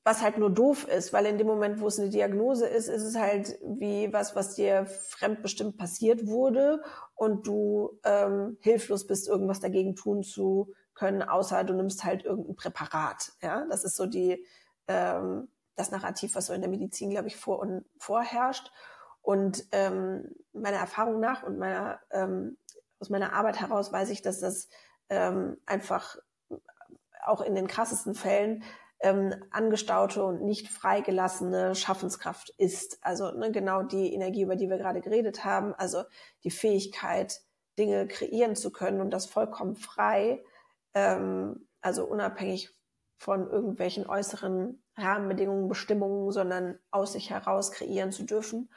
was halt nur doof ist, weil in dem Moment, wo es eine Diagnose ist, ist es halt wie was, was dir fremdbestimmt passiert wurde und du ähm, hilflos bist, irgendwas dagegen tun zu können, außer du nimmst halt irgendein Präparat. Ja, das ist so die ähm, das Narrativ, was so in der Medizin, glaube ich, vor und vorherrscht. Und ähm, meiner Erfahrung nach und meiner ähm, aus meiner Arbeit heraus weiß ich, dass das ähm, einfach auch in den krassesten Fällen ähm, angestaute und nicht freigelassene Schaffenskraft ist. Also ne, genau die Energie, über die wir gerade geredet haben, also die Fähigkeit, Dinge kreieren zu können und das vollkommen frei, ähm, also unabhängig von irgendwelchen äußeren Rahmenbedingungen, Bestimmungen, sondern aus sich heraus kreieren zu dürfen.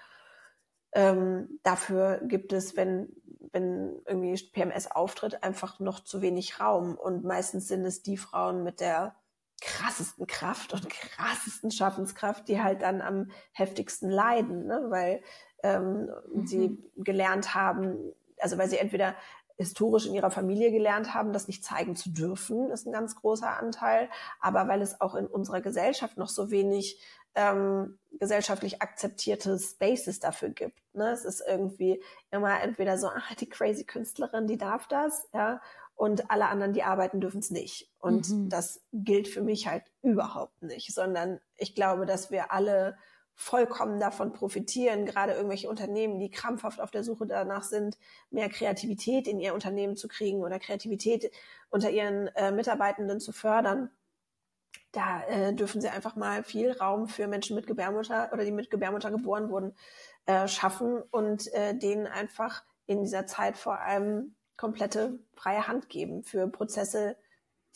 Ähm, dafür gibt es, wenn, wenn irgendwie PMS auftritt, einfach noch zu wenig Raum. Und meistens sind es die Frauen mit der krassesten Kraft und krassesten Schaffenskraft, die halt dann am heftigsten leiden, ne? weil ähm, mhm. sie gelernt haben, also weil sie entweder historisch in ihrer Familie gelernt haben, das nicht zeigen zu dürfen, ist ein ganz großer Anteil, aber weil es auch in unserer Gesellschaft noch so wenig ähm, gesellschaftlich akzeptierte Spaces dafür gibt. Ne? Es ist irgendwie immer entweder so, ah, die crazy Künstlerin, die darf das, ja, und alle anderen, die arbeiten, dürfen es nicht. Und mhm. das gilt für mich halt überhaupt nicht, sondern ich glaube, dass wir alle vollkommen davon profitieren, gerade irgendwelche Unternehmen, die krampfhaft auf der Suche danach sind, mehr Kreativität in ihr Unternehmen zu kriegen oder Kreativität unter ihren äh, Mitarbeitenden zu fördern. Da äh, dürfen sie einfach mal viel Raum für Menschen mit Gebärmutter oder die mit Gebärmutter geboren wurden, äh, schaffen und äh, denen einfach in dieser Zeit vor allem komplette freie Hand geben für Prozesse,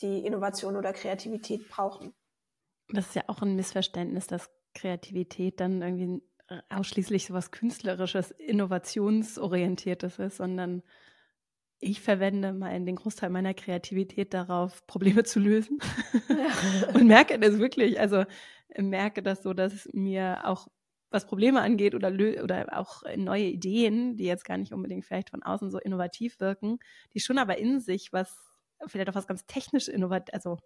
die Innovation oder Kreativität brauchen. Das ist ja auch ein Missverständnis, dass Kreativität dann irgendwie ausschließlich so was Künstlerisches, Innovationsorientiertes ist, sondern ich verwende mal den Großteil meiner Kreativität darauf, Probleme zu lösen. Ja. (laughs) und merke das wirklich. Also merke das so, dass mir auch was Probleme angeht oder, oder auch neue Ideen, die jetzt gar nicht unbedingt vielleicht von außen so innovativ wirken, die schon aber in sich was, vielleicht auch was ganz technisch innovativ, also,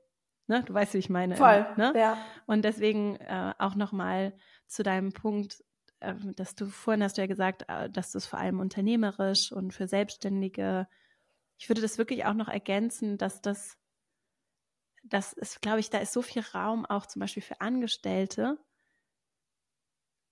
ne, du weißt, wie ich meine. Voll, ne? ja. Und deswegen äh, auch nochmal zu deinem Punkt, äh, dass du vorhin hast du ja gesagt, äh, dass du es vor allem unternehmerisch und für Selbstständige, ich würde das wirklich auch noch ergänzen, dass das, das ist, glaube ich, da ist so viel Raum auch zum Beispiel für Angestellte,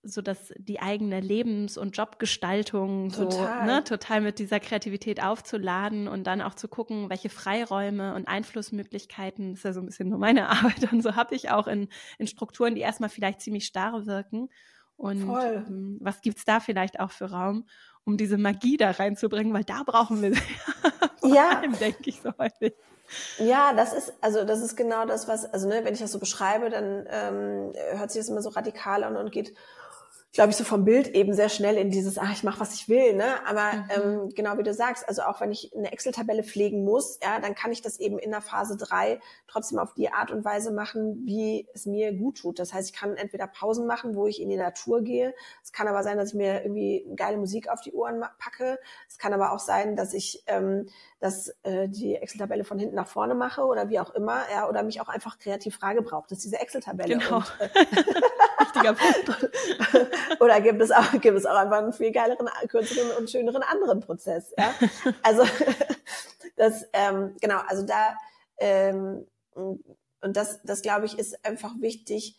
so dass die eigene Lebens- und Jobgestaltung total. so ne, total mit dieser Kreativität aufzuladen und dann auch zu gucken, welche Freiräume und Einflussmöglichkeiten, das ist ja so ein bisschen nur meine (laughs) Arbeit und so habe ich auch in, in Strukturen, die erstmal vielleicht ziemlich starr wirken. Und ähm, was gibt's da vielleicht auch für Raum, um diese Magie da reinzubringen, weil da brauchen wir (laughs) sie ja, allem, denke ich so häufig. Ja, das ist, also das ist genau das, was, also ne, wenn ich das so beschreibe, dann ähm, hört sich das immer so radikal an und geht glaube ich, so vom Bild eben sehr schnell in dieses, ah, ich mache, was ich will, ne? Aber mhm. ähm, genau wie du sagst, also auch wenn ich eine Excel-Tabelle pflegen muss, ja, dann kann ich das eben in der Phase drei trotzdem auf die Art und Weise machen, wie es mir gut tut. Das heißt, ich kann entweder Pausen machen, wo ich in die Natur gehe. Es kann aber sein, dass ich mir irgendwie geile Musik auf die Ohren packe. Es kann aber auch sein, dass ich ähm, dass äh, die Excel-Tabelle von hinten nach vorne mache oder wie auch immer, ja, oder mich auch einfach kreativ Frage braucht. Das ist diese Excel-Tabelle. Genau. Und, äh, (laughs) Wichtiger Punkt. (laughs) oder gibt es auch gibt es auch einfach einen viel geileren, kürzeren und schöneren anderen Prozess. Ja? (laughs) Also (laughs) das ähm, genau, also da ähm, und das das glaube ich ist einfach wichtig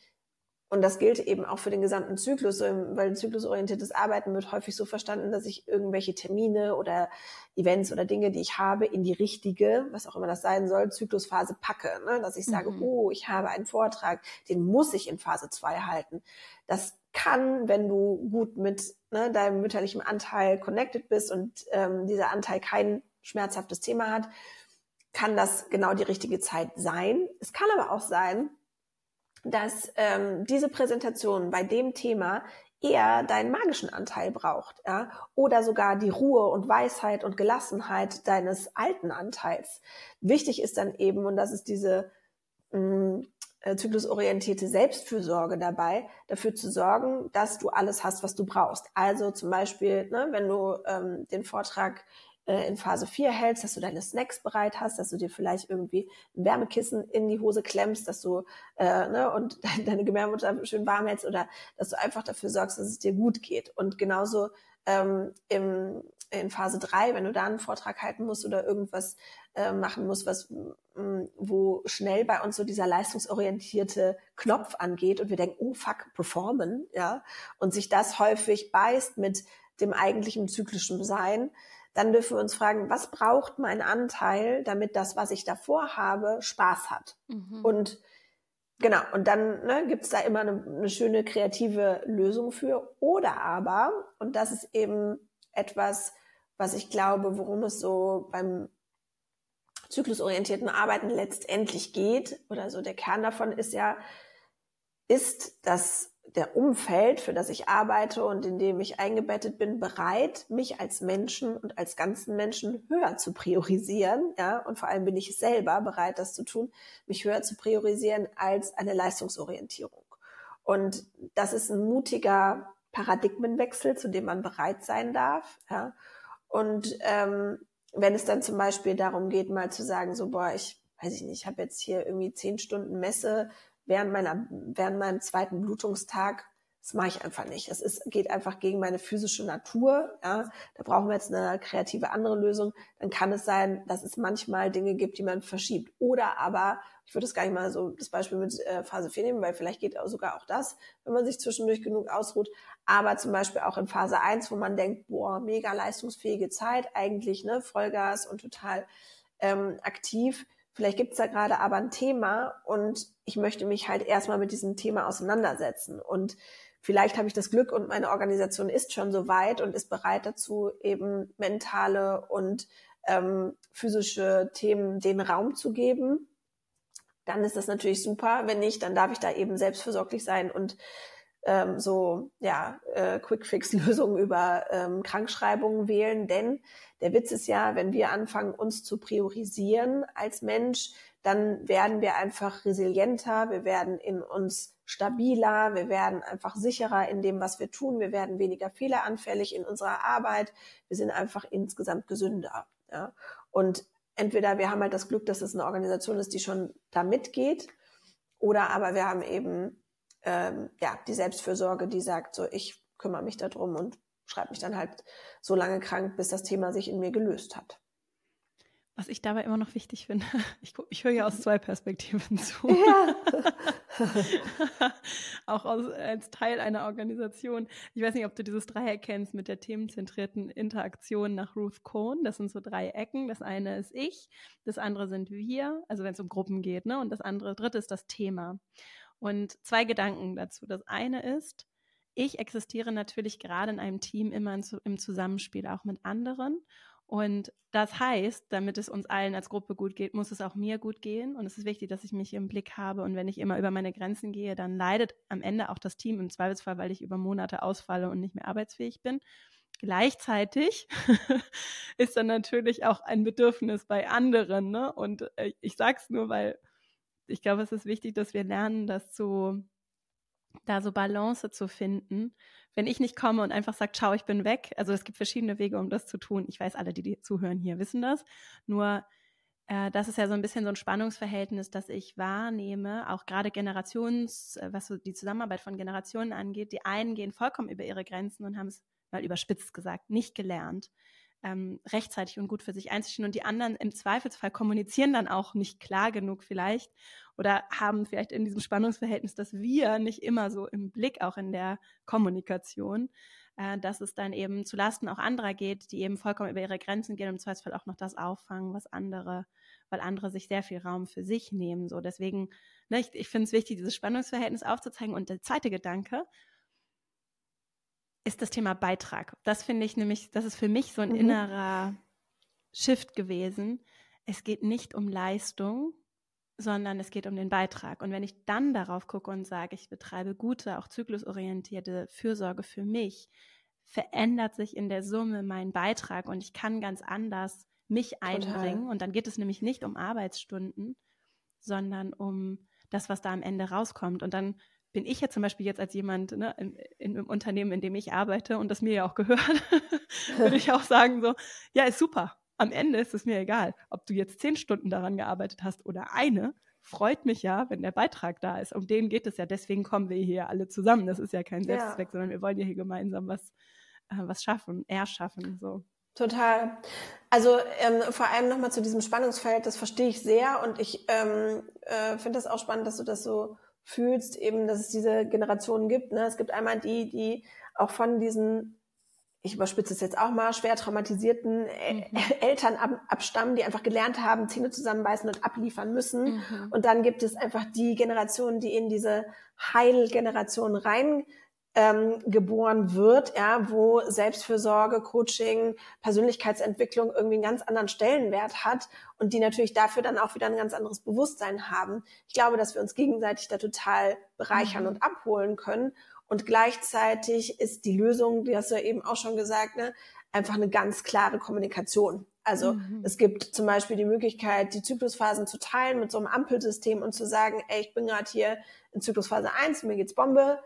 und das gilt eben auch für den gesamten Zyklus, weil zyklusorientiertes Arbeiten wird häufig so verstanden, dass ich irgendwelche Termine oder Events oder Dinge, die ich habe, in die richtige, was auch immer das sein soll, Zyklusphase packe. Ne? Dass ich sage, mhm. oh, ich habe einen Vortrag, den muss ich in Phase 2 halten. Das kann, wenn du gut mit ne, deinem mütterlichen Anteil connected bist und ähm, dieser Anteil kein schmerzhaftes Thema hat, kann das genau die richtige Zeit sein. Es kann aber auch sein, dass ähm, diese Präsentation bei dem Thema eher deinen magischen Anteil braucht, ja, oder sogar die Ruhe und Weisheit und Gelassenheit deines alten Anteils. Wichtig ist dann eben, und das ist diese mh, mm, äh, zyklusorientierte Selbstfürsorge dabei, dafür zu sorgen, dass du alles hast, was du brauchst. Also zum Beispiel, ne, wenn du ähm, den Vortrag äh, in Phase 4 hältst, dass du deine Snacks bereit hast, dass du dir vielleicht irgendwie ein Wärmekissen in die Hose klemmst, dass du äh, ne, und (laughs) deine Gebärmutter schön warm hältst oder dass du einfach dafür sorgst, dass es dir gut geht. Und genauso ähm, im, in Phase 3, wenn du da einen Vortrag halten musst oder irgendwas äh, machen musst, was mh, wo schnell bei uns so dieser leistungsorientierte Knopf angeht und wir denken, oh fuck, performen, ja, und sich das häufig beißt mit dem eigentlichen zyklischen Sein, dann dürfen wir uns fragen, was braucht mein Anteil, damit das, was ich davor habe, Spaß hat. Mhm. Und genau, und dann ne, gibt es da immer eine, eine schöne kreative Lösung für. Oder aber, und das ist eben etwas, was ich glaube, worum es so beim zyklusorientierten Arbeiten letztendlich geht, oder so der Kern davon ist ja, ist das der Umfeld, für das ich arbeite und in dem ich eingebettet bin, bereit, mich als Menschen und als ganzen Menschen höher zu priorisieren, ja, und vor allem bin ich selber bereit, das zu tun, mich höher zu priorisieren als eine Leistungsorientierung. Und das ist ein mutiger Paradigmenwechsel, zu dem man bereit sein darf, ja. Und ähm, wenn es dann zum Beispiel darum geht, mal zu sagen, so, boah, ich weiß ich nicht, ich habe jetzt hier irgendwie zehn Stunden Messe während meiner, während meinem zweiten Blutungstag, das mache ich einfach nicht. Es ist, geht einfach gegen meine physische Natur. Ja. Da brauchen wir jetzt eine kreative andere Lösung. Dann kann es sein, dass es manchmal Dinge gibt, die man verschiebt. Oder aber, ich würde es gar nicht mal so das Beispiel mit äh, Phase 4 nehmen, weil vielleicht geht auch sogar auch das, wenn man sich zwischendurch genug ausruht. Aber zum Beispiel auch in Phase 1, wo man denkt, boah, mega leistungsfähige Zeit, eigentlich, ne, Vollgas und total ähm, aktiv Vielleicht gibt es da gerade aber ein Thema und ich möchte mich halt erstmal mit diesem Thema auseinandersetzen. Und vielleicht habe ich das Glück und meine Organisation ist schon so weit und ist bereit dazu, eben mentale und ähm, physische Themen den Raum zu geben. Dann ist das natürlich super. Wenn nicht, dann darf ich da eben selbstversorglich sein und ähm, so ja äh, Quick-Fix-Lösungen über ähm, Krankschreibungen wählen. Denn der Witz ist ja, wenn wir anfangen, uns zu priorisieren als Mensch, dann werden wir einfach resilienter, wir werden in uns stabiler, wir werden einfach sicherer in dem, was wir tun, wir werden weniger fehleranfällig in unserer Arbeit, wir sind einfach insgesamt gesünder. Ja? Und entweder wir haben halt das Glück, dass es eine Organisation ist, die schon da mitgeht, oder aber wir haben eben ähm, ja, die Selbstfürsorge, die sagt, so ich kümmere mich darum und schreibe mich dann halt so lange krank, bis das Thema sich in mir gelöst hat. Was ich dabei immer noch wichtig finde, (laughs) ich, ich höre ja aus zwei Perspektiven zu. (laughs) Ja. (laughs) Auch aus, als Teil einer Organisation. Ich weiß nicht, ob du dieses Dreieck kennst mit der themenzentrierten Interaktion nach Ruth Cohn. Das sind so drei Ecken. Das eine ist ich, das andere sind wir, also wenn es um Gruppen geht, ne? Und das andere, dritte ist das Thema. Und zwei Gedanken dazu. Das eine ist, ich existiere natürlich gerade in einem Team immer im Zusammenspiel auch mit anderen. Und das heißt, damit es uns allen als Gruppe gut geht, muss es auch mir gut gehen. Und es ist wichtig, dass ich mich im Blick habe. Und wenn ich immer über meine Grenzen gehe, dann leidet am Ende auch das Team im Zweifelsfall, weil ich über Monate ausfalle und nicht mehr arbeitsfähig bin. Gleichzeitig (laughs) ist dann natürlich auch ein Bedürfnis bei anderen. Ne? Und äh, ich sage es nur, weil ich glaube, es ist wichtig, dass wir lernen, das zu, da so Balance zu finden wenn ich nicht komme und einfach sage, ciao, ich bin weg, also es gibt verschiedene Wege, um das zu tun. Ich weiß, alle, die, die zuhören hier, wissen das. Nur äh, das ist ja so ein bisschen so ein Spannungsverhältnis, das ich wahrnehme, auch gerade Generations, äh, was so die Zusammenarbeit von Generationen angeht. Die einen gehen vollkommen über ihre Grenzen und haben es mal überspitzt gesagt, nicht gelernt ähm, rechtzeitig und gut für sich einzustehen. Und die anderen im Zweifelsfall kommunizieren dann auch nicht klar genug vielleicht oder haben vielleicht in diesem Spannungsverhältnis, dass wir nicht immer so im Blick, auch in der Kommunikation, äh, dass es dann eben zu Lasten auch anderer geht, die eben vollkommen über ihre Grenzen gehen und im Zweifelsfall auch noch das auffangen, was andere, weil andere sich sehr viel Raum für sich nehmen. So deswegen, ne, ich, ich finde es wichtig, dieses Spannungsverhältnis aufzuzeigen. Und der zweite Gedanke, ist das Thema Beitrag. Das finde ich nämlich, das ist für mich so ein mhm. innerer Shift gewesen. Es geht nicht um Leistung, sondern es geht um den Beitrag. Und wenn ich dann darauf gucke und sage, ich betreibe gute, auch zyklusorientierte Fürsorge für mich, verändert sich in der Summe mein Beitrag und ich kann ganz anders mich einbringen. Total. Und dann geht es nämlich nicht um Arbeitsstunden, sondern um das, was da am Ende rauskommt. Und dann bin ich ja zum Beispiel jetzt als jemand ne, in, in, im Unternehmen, in dem ich arbeite und das mir ja auch gehört, (laughs) würde ich auch sagen so, ja, ist super. Am Ende ist es mir egal, ob du jetzt zehn Stunden daran gearbeitet hast oder eine. Freut mich ja, wenn der Beitrag da ist. Um den geht es ja. Deswegen kommen wir hier alle zusammen. Das ist ja kein Selbstzweck, ja. sondern wir wollen ja hier gemeinsam was, äh, was schaffen, erschaffen. So. Total. Also ähm, vor allem nochmal zu diesem Spannungsfeld, das verstehe ich sehr und ich ähm, äh, finde das auch spannend, dass du das so fühlst, eben, dass es diese Generationen gibt. Ne? Es gibt einmal die, die auch von diesen, ich überspitze es jetzt auch mal, schwer traumatisierten mhm. (laughs) Eltern ab, abstammen, die einfach gelernt haben, Zähne zusammenbeißen und abliefern müssen. Mhm. Und dann gibt es einfach die Generationen, die in diese Heilgeneration rein ähm, geboren wird, ja, wo Selbstfürsorge, Coaching, Persönlichkeitsentwicklung irgendwie einen ganz anderen Stellenwert hat und die natürlich dafür dann auch wieder ein ganz anderes Bewusstsein haben. Ich glaube, dass wir uns gegenseitig da total bereichern mhm. und abholen können. Und gleichzeitig ist die Lösung, die hast du ja eben auch schon gesagt, ne, einfach eine ganz klare Kommunikation. Also mhm. es gibt zum Beispiel die Möglichkeit, die Zyklusphasen zu teilen mit so einem Ampelsystem und zu sagen, ey, ich bin gerade hier in Zyklusphase 1, mir geht's Bombe,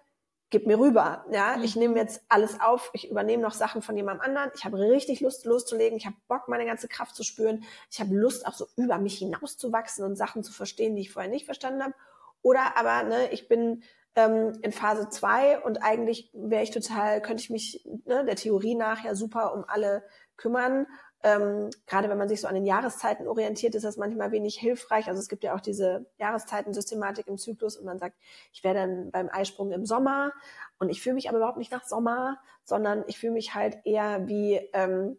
gib mir rüber. Ja, mhm. ich nehme jetzt alles auf, ich übernehme noch Sachen von jemandem anderen. Ich habe richtig Lust loszulegen, ich habe Bock, meine ganze Kraft zu spüren. Ich habe Lust, auch so über mich hinauszuwachsen und Sachen zu verstehen, die ich vorher nicht verstanden habe. Oder aber, ne, ich bin ähm, in Phase zwei und eigentlich wäre ich total, könnte ich mich ne, der Theorie nach ja super um alle kümmern ähm, gerade wenn man sich so an den Jahreszeiten orientiert, ist das manchmal wenig hilfreich. Also es gibt ja auch diese Jahreszeitensystematik im Zyklus und man sagt, ich wäre dann beim Eisprung im Sommer und ich fühle mich aber überhaupt nicht nach Sommer, sondern ich fühle mich halt eher wie ähm,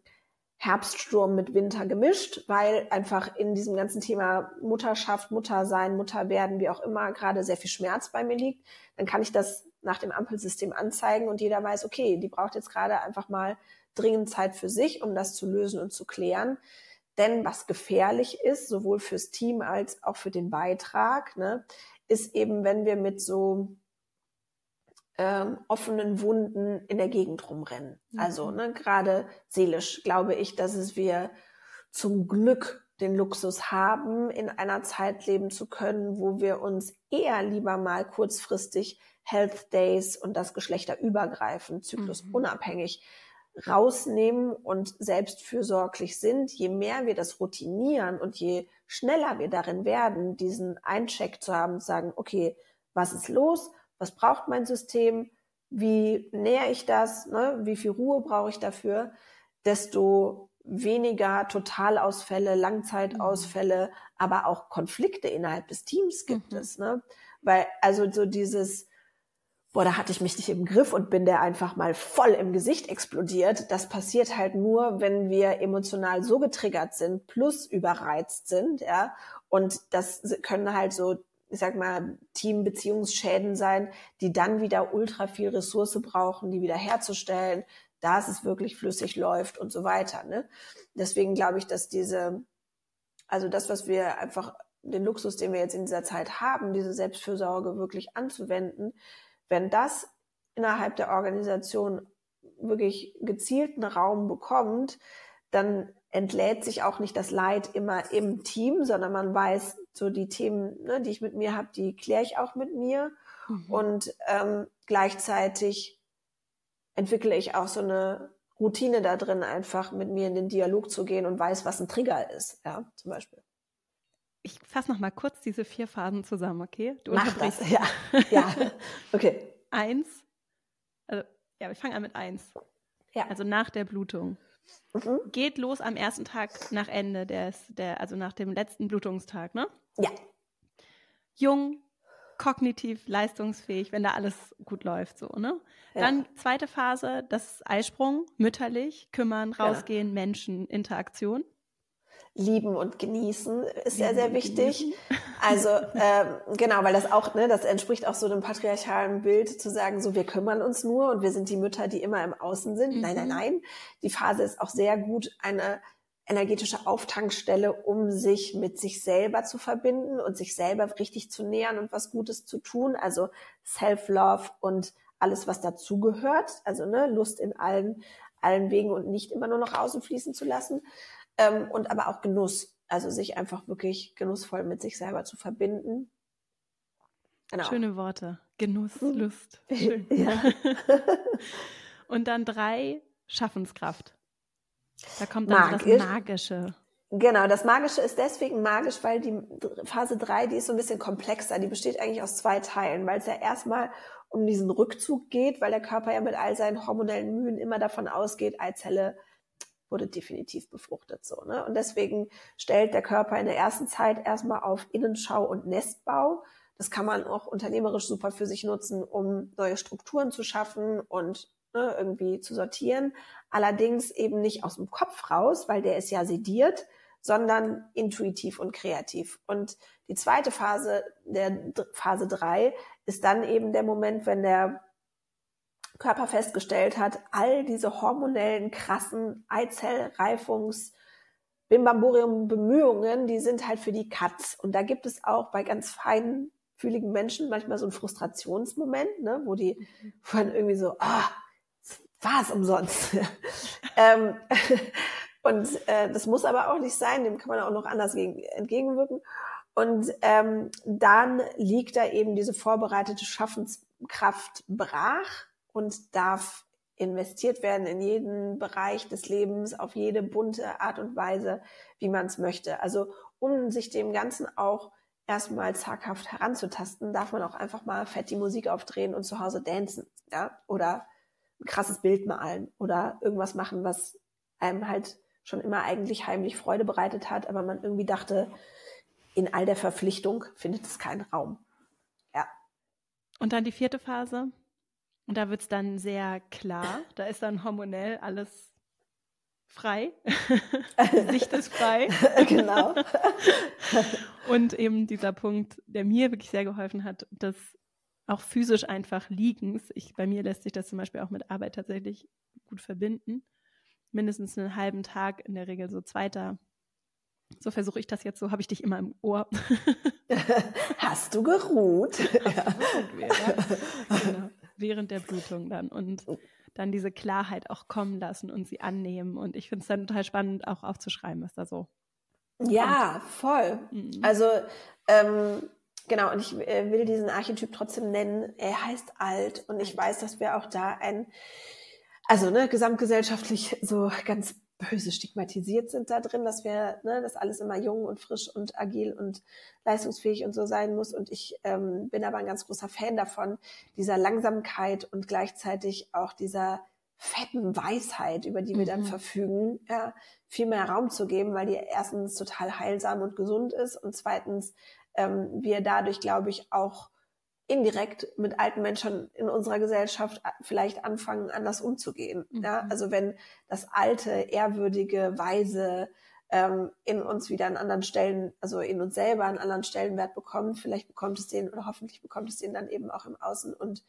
Herbststurm mit Winter gemischt, weil einfach in diesem ganzen Thema Mutterschaft, Muttersein, Mutterwerden, wie auch immer, gerade sehr viel Schmerz bei mir liegt. Dann kann ich das nach dem Ampelsystem anzeigen und jeder weiß, okay, die braucht jetzt gerade einfach mal dringend Zeit für sich, um das zu lösen und zu klären. Denn was gefährlich ist, sowohl fürs Team als auch für den Beitrag, ne, ist eben, wenn wir mit so ähm, offenen Wunden in der Gegend rumrennen. Mhm. Also ne, gerade seelisch glaube ich, dass es wir zum Glück den Luxus haben, in einer Zeit leben zu können, wo wir uns eher lieber mal kurzfristig Health Days und das geschlechterübergreifend, zyklusunabhängig mhm rausnehmen und selbstfürsorglich sind, je mehr wir das routinieren und je schneller wir darin werden, diesen Eincheck zu haben, sagen, okay, was ist los? Was braucht mein System? Wie näher ich das? Ne? Wie viel Ruhe brauche ich dafür? Desto weniger Totalausfälle, Langzeitausfälle, mhm. aber auch Konflikte innerhalb des Teams gibt mhm. es. Ne? Weil also so dieses boah, da hatte ich mich nicht im Griff und bin der einfach mal voll im Gesicht explodiert. Das passiert halt nur, wenn wir emotional so getriggert sind, plus überreizt sind, ja. Und das können halt so, ich sag mal, Teambeziehungsschäden sein, die dann wieder ultra viel Ressource brauchen, die wieder herzustellen. dass es wirklich flüssig läuft und so weiter. Ne? Deswegen glaube ich, dass diese, also das, was wir einfach, den Luxus, den wir jetzt in dieser Zeit haben, diese Selbstfürsorge wirklich anzuwenden, wenn das innerhalb der Organisation wirklich gezielten Raum bekommt, dann entlädt sich auch nicht das Leid immer im Team, sondern man weiß, so die Themen, ne, die ich mit mir habe, die kläre ich auch mit mir. Mhm. Und ähm, gleichzeitig entwickle ich auch so eine Routine da drin, einfach mit mir in den Dialog zu gehen und weiß, was ein Trigger ist, ja, zum Beispiel. Ich fasse noch mal kurz diese vier Phasen zusammen, okay? Du Mach das, ja. ja. (laughs) Okay. eins, also, ja, wir fangen an mit eins. Ja. Also nach der Blutung. Mhm. Geht los am ersten Tag nach Ende des, der, also nach dem letzten Blutungstag, ne? Ja. Jung, kognitiv leistungsfähig, wenn da alles gut läuft, so, ne? Ja. Dann zweite Phase, das Eisprung, mütterlich, kümmern, rausgehen, ja. Menschen, Interaktion lieben und genießen ist sehr, sehr wichtig. Also (laughs) ähm, genau, weil das auch, ne, das entspricht auch so dem patriarchalen Bild, zu sagen, so wir kümmern uns nur und wir sind die Mütter, die immer im Außen sind. Mhm. Nein, nein, mhm. nein. Die Phase ist auch sehr gut eine energetische Auftankstelle, um sich mit sich selber zu verbinden und sich selber richtig zu nähern und was Gutes zu tun. Also Self-Love und alles, was dazugehört. Also ne, Lust in allen, allen Wegen und nicht immer nur nach außen fließen zu lassen ähm, und aber auch Genuss. Also sich einfach wirklich genussvoll mit sich selber zu verbinden. Genau. Schöne Worte. Genuss, mhm. Lust. (laughs) Schön. Ja. (laughs) und dann drei, Schaffenskraft. Da kommt dann Magisch. das Magische. Genau, das Magische ist deswegen magisch, weil die Phase 3, die ist so ein bisschen komplexer. Die besteht eigentlich aus zwei Teilen, weil es ja erstmal um diesen Rückzug geht, weil der Körper ja mit all seinen hormonellen Mühen immer davon ausgeht, Eizelle wurde definitiv befruchtet so. Ne? Und deswegen stellt der Körper in der ersten Zeit erstmal auf Innenschau und Nestbau. Das kann man auch unternehmerisch super für sich nutzen, um neue Strukturen zu schaffen und ne, irgendwie zu sortieren. Allerdings eben nicht aus dem Kopf raus, weil der ist ja sediert, sondern intuitiv und kreativ. Und die zweite Phase, der Phase drei, ist dann eben der Moment, wenn der Körper festgestellt hat, all diese hormonellen, krassen Eizellreifungs- Bimbamborium-Bemühungen, die sind halt für die Katz. Und da gibt es auch bei ganz feinfühligen Menschen manchmal so einen Frustrationsmoment, ne, wo die mhm. irgendwie so, ah, war es umsonst. (laughs) ähm, (laughs) und äh, das muss aber auch nicht sein, dem kann man auch noch anders gegen, entgegenwirken. Und ähm, dann liegt da eben diese vorbereitete Schaffenskraft brach und darf investiert werden in jeden Bereich des Lebens, auf jede bunte Art und Weise, wie man es möchte. Also um sich dem Ganzen auch erstmal zaghaft heranzutasten, darf man auch einfach mal fett die Musik aufdrehen und zu Hause dancen, ja, oder ein krasses Bild malen oder irgendwas machen, was einem halt schon immer eigentlich heimlich Freude bereitet hat, aber man irgendwie dachte, in all der Verpflichtung findet es keinen Raum. Ja. Und dann die vierte Phase, und da wird es dann sehr klar. Da ist dann hormonell alles frei. (laughs) Sicht ist frei. (laughs) genau. und eben dieser Punkt, der mir wirklich sehr geholfen hat, dass auch physisch einfach Liegens, ich, bei mir lässt sich das zum Beispiel auch mit Arbeit tatsächlich gut verbinden. Mindestens einen halben Tag, in der Regel so zweiter. So versuche ich das jetzt, so habe ich dich immer im Ohr. (laughs) Hast du geruht? ja. genau während der Blutung dann und oh. dann diese Klarheit auch kommen lassen und sie annehmen. Und ich finde es dann total spannend, auch aufzuschreiben, was da so. Ja, kommt. voll. Mhm. Also, ähm, genau, und ich äh, will diesen Archetyp trotzdem nennen. Er heißt alt und ich weiß, dass wir auch da ein, also ne, gesamtgesellschaftlich so ganz böse stigmatisiert sind da drin, dass wir, ne, dass alles immer jung und frisch und agil und leistungsfähig und so sein muss. Und ich ähm, bin aber ein ganz großer Fan davon, dieser Langsamkeit und gleichzeitig auch dieser fetten Weisheit, über die wir mhm. dann verfügen, ja, viel mehr Raum zu geben, weil die erstens total heilsam und gesund ist und zweitens ähm, wir dadurch, glaube ich, auch indirekt mit alten Menschen in unserer Gesellschaft vielleicht anfangen, anders umzugehen. Mhm. Ja? Also wenn das alte, ehrwürdige, weise ähm, in uns wieder an anderen Stellen, also in uns selber einen anderen Stellenwert bekommt, vielleicht bekommt es den oder hoffentlich bekommt es den dann eben auch im Außen und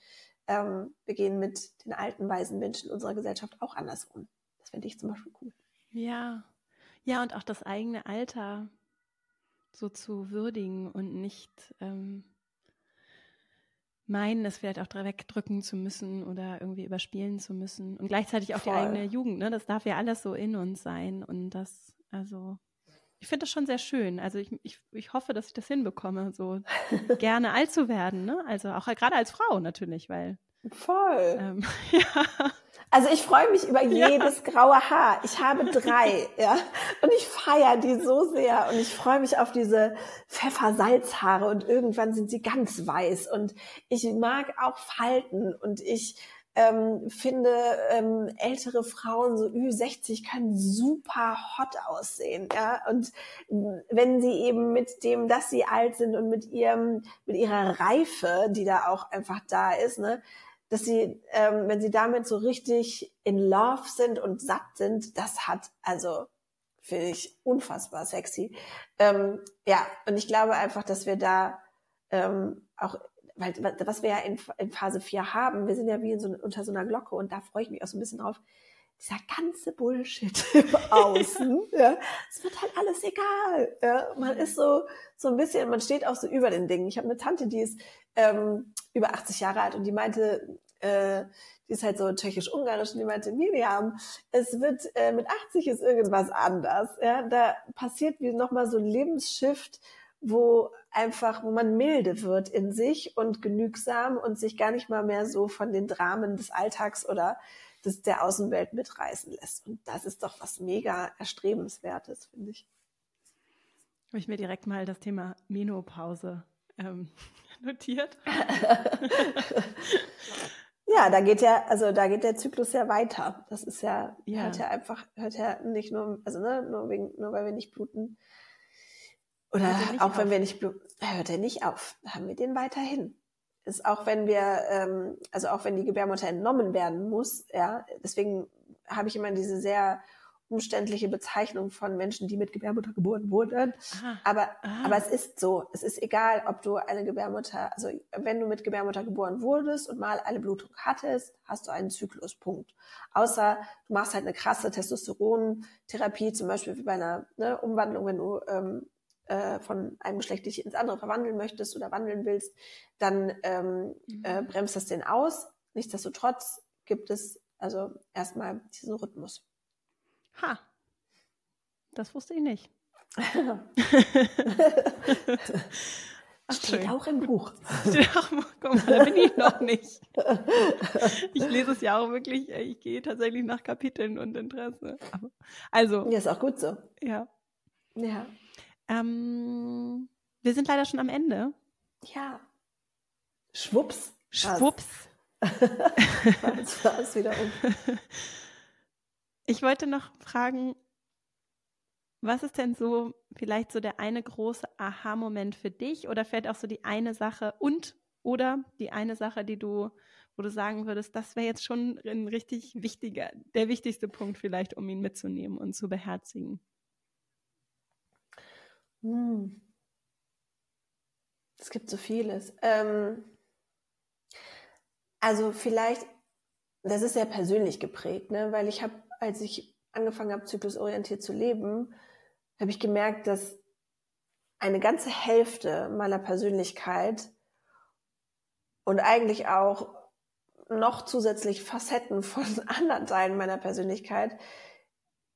ähm, wir gehen mit den alten, weisen Menschen unserer Gesellschaft auch anders um. Das finde ich zum Beispiel cool. Ja, ja, und auch das eigene Alter so zu würdigen und nicht ähm, meinen, es vielleicht auch wegdrücken zu müssen oder irgendwie überspielen zu müssen. Und gleichzeitig auch Voll. die eigene Jugend, ne? Das darf ja alles so in uns sein. Und das, also, ich finde das schon sehr schön. Also ich, ich, ich hoffe, dass ich das hinbekomme, so (laughs) gerne alt zu werden, ne? Also auch gerade als Frau natürlich, weil. Voll. Ähm, (laughs) ja. Also ich freue mich über (laughs) jedes ja. graue Haar. Ich habe drei, (laughs) ja. Und ich feiere die so sehr. Und ich freue mich auf diese Pfeffersalzhaare. Und irgendwann sind sie ganz weiß. Und ich mag auch Falten. Und ich ähm, finde, ähm, ältere Frauen, so Ü60, können super hot aussehen. Ja? Und wenn sie eben mit dem, dass sie alt sind und mit ihrem, mit ihrer Reife, die da auch einfach da ist, ne, dass sie, ähm, wenn sie damit so richtig in Love sind und satt sind, das hat also finde ich unfassbar sexy. Ähm, ja, und ich glaube einfach, dass wir da ähm, auch, weil was wir ja in, in Phase 4 haben, wir sind ja wie in so, unter so einer Glocke und da freue ich mich auch so ein bisschen drauf, dieser ganze Bullshit (laughs) im (laughs) Außen, ja, es wird halt alles egal. Ja. Man ist so, so ein bisschen, man steht auch so über den Dingen. Ich habe eine Tante, die ist ähm, über 80 Jahre alt und die meinte, äh, die ist halt so tschechisch-ungarisch und die meinte, Miriam, es wird äh, mit 80 ist irgendwas anders. Ja, da passiert wie nochmal so ein Lebensshift, wo einfach, wo man milde wird in sich und genügsam und sich gar nicht mal mehr so von den Dramen des Alltags oder des, der Außenwelt mitreißen lässt. Und das ist doch was mega erstrebenswertes, finde ich. Habe ich mir direkt mal das Thema Menopause ähm, (laughs) notiert. (laughs) ja, da geht ja, also da geht der Zyklus ja weiter. Das ist ja, ja. hört ja einfach, hört ja nicht nur, also ne, nur wegen, nur weil wir nicht bluten. Oder auch auf. wenn wir nicht bluten, hört er nicht auf. Haben wir den weiterhin. Ist auch wenn wir, ähm, also auch wenn die Gebärmutter entnommen werden muss, ja, deswegen habe ich immer diese sehr umständliche Bezeichnung von Menschen, die mit Gebärmutter geboren wurden. Aha. Aber, Aha. aber es ist so. Es ist egal, ob du eine Gebärmutter, also wenn du mit Gebärmutter geboren wurdest und mal eine Blutung hattest, hast du einen Zykluspunkt. Außer du machst halt eine krasse Testosterontherapie, zum Beispiel wie bei einer ne, Umwandlung, wenn du ähm, äh, von einem Geschlecht dich ins andere verwandeln möchtest oder wandeln willst, dann ähm, mhm. äh, bremst das den aus. Nichtsdestotrotz gibt es also erstmal diesen Rhythmus. Ha, das wusste ich nicht. (laughs) Steht schön. auch im Buch. Steht auch im Buch. Guck mal, da bin ich noch nicht. Ich lese es ja auch wirklich, ich gehe tatsächlich nach Kapiteln und Interesse. Also. Ja, ist auch gut so. Ja. Ja. Ähm, wir sind leider schon am Ende. Ja. Schwupps. Schwupps. Das war es wieder um. (laughs) Ich wollte noch fragen, was ist denn so vielleicht so der eine große Aha-Moment für dich oder vielleicht auch so die eine Sache und oder die eine Sache, die du, wo du sagen würdest, das wäre jetzt schon ein richtig wichtiger, der wichtigste Punkt vielleicht, um ihn mitzunehmen und zu beherzigen? Hm. Es gibt so vieles. Ähm, also vielleicht, das ist sehr persönlich geprägt, ne? weil ich habe als ich angefangen habe, zyklusorientiert zu leben, habe ich gemerkt, dass eine ganze Hälfte meiner Persönlichkeit und eigentlich auch noch zusätzlich Facetten von (laughs) anderen Teilen meiner Persönlichkeit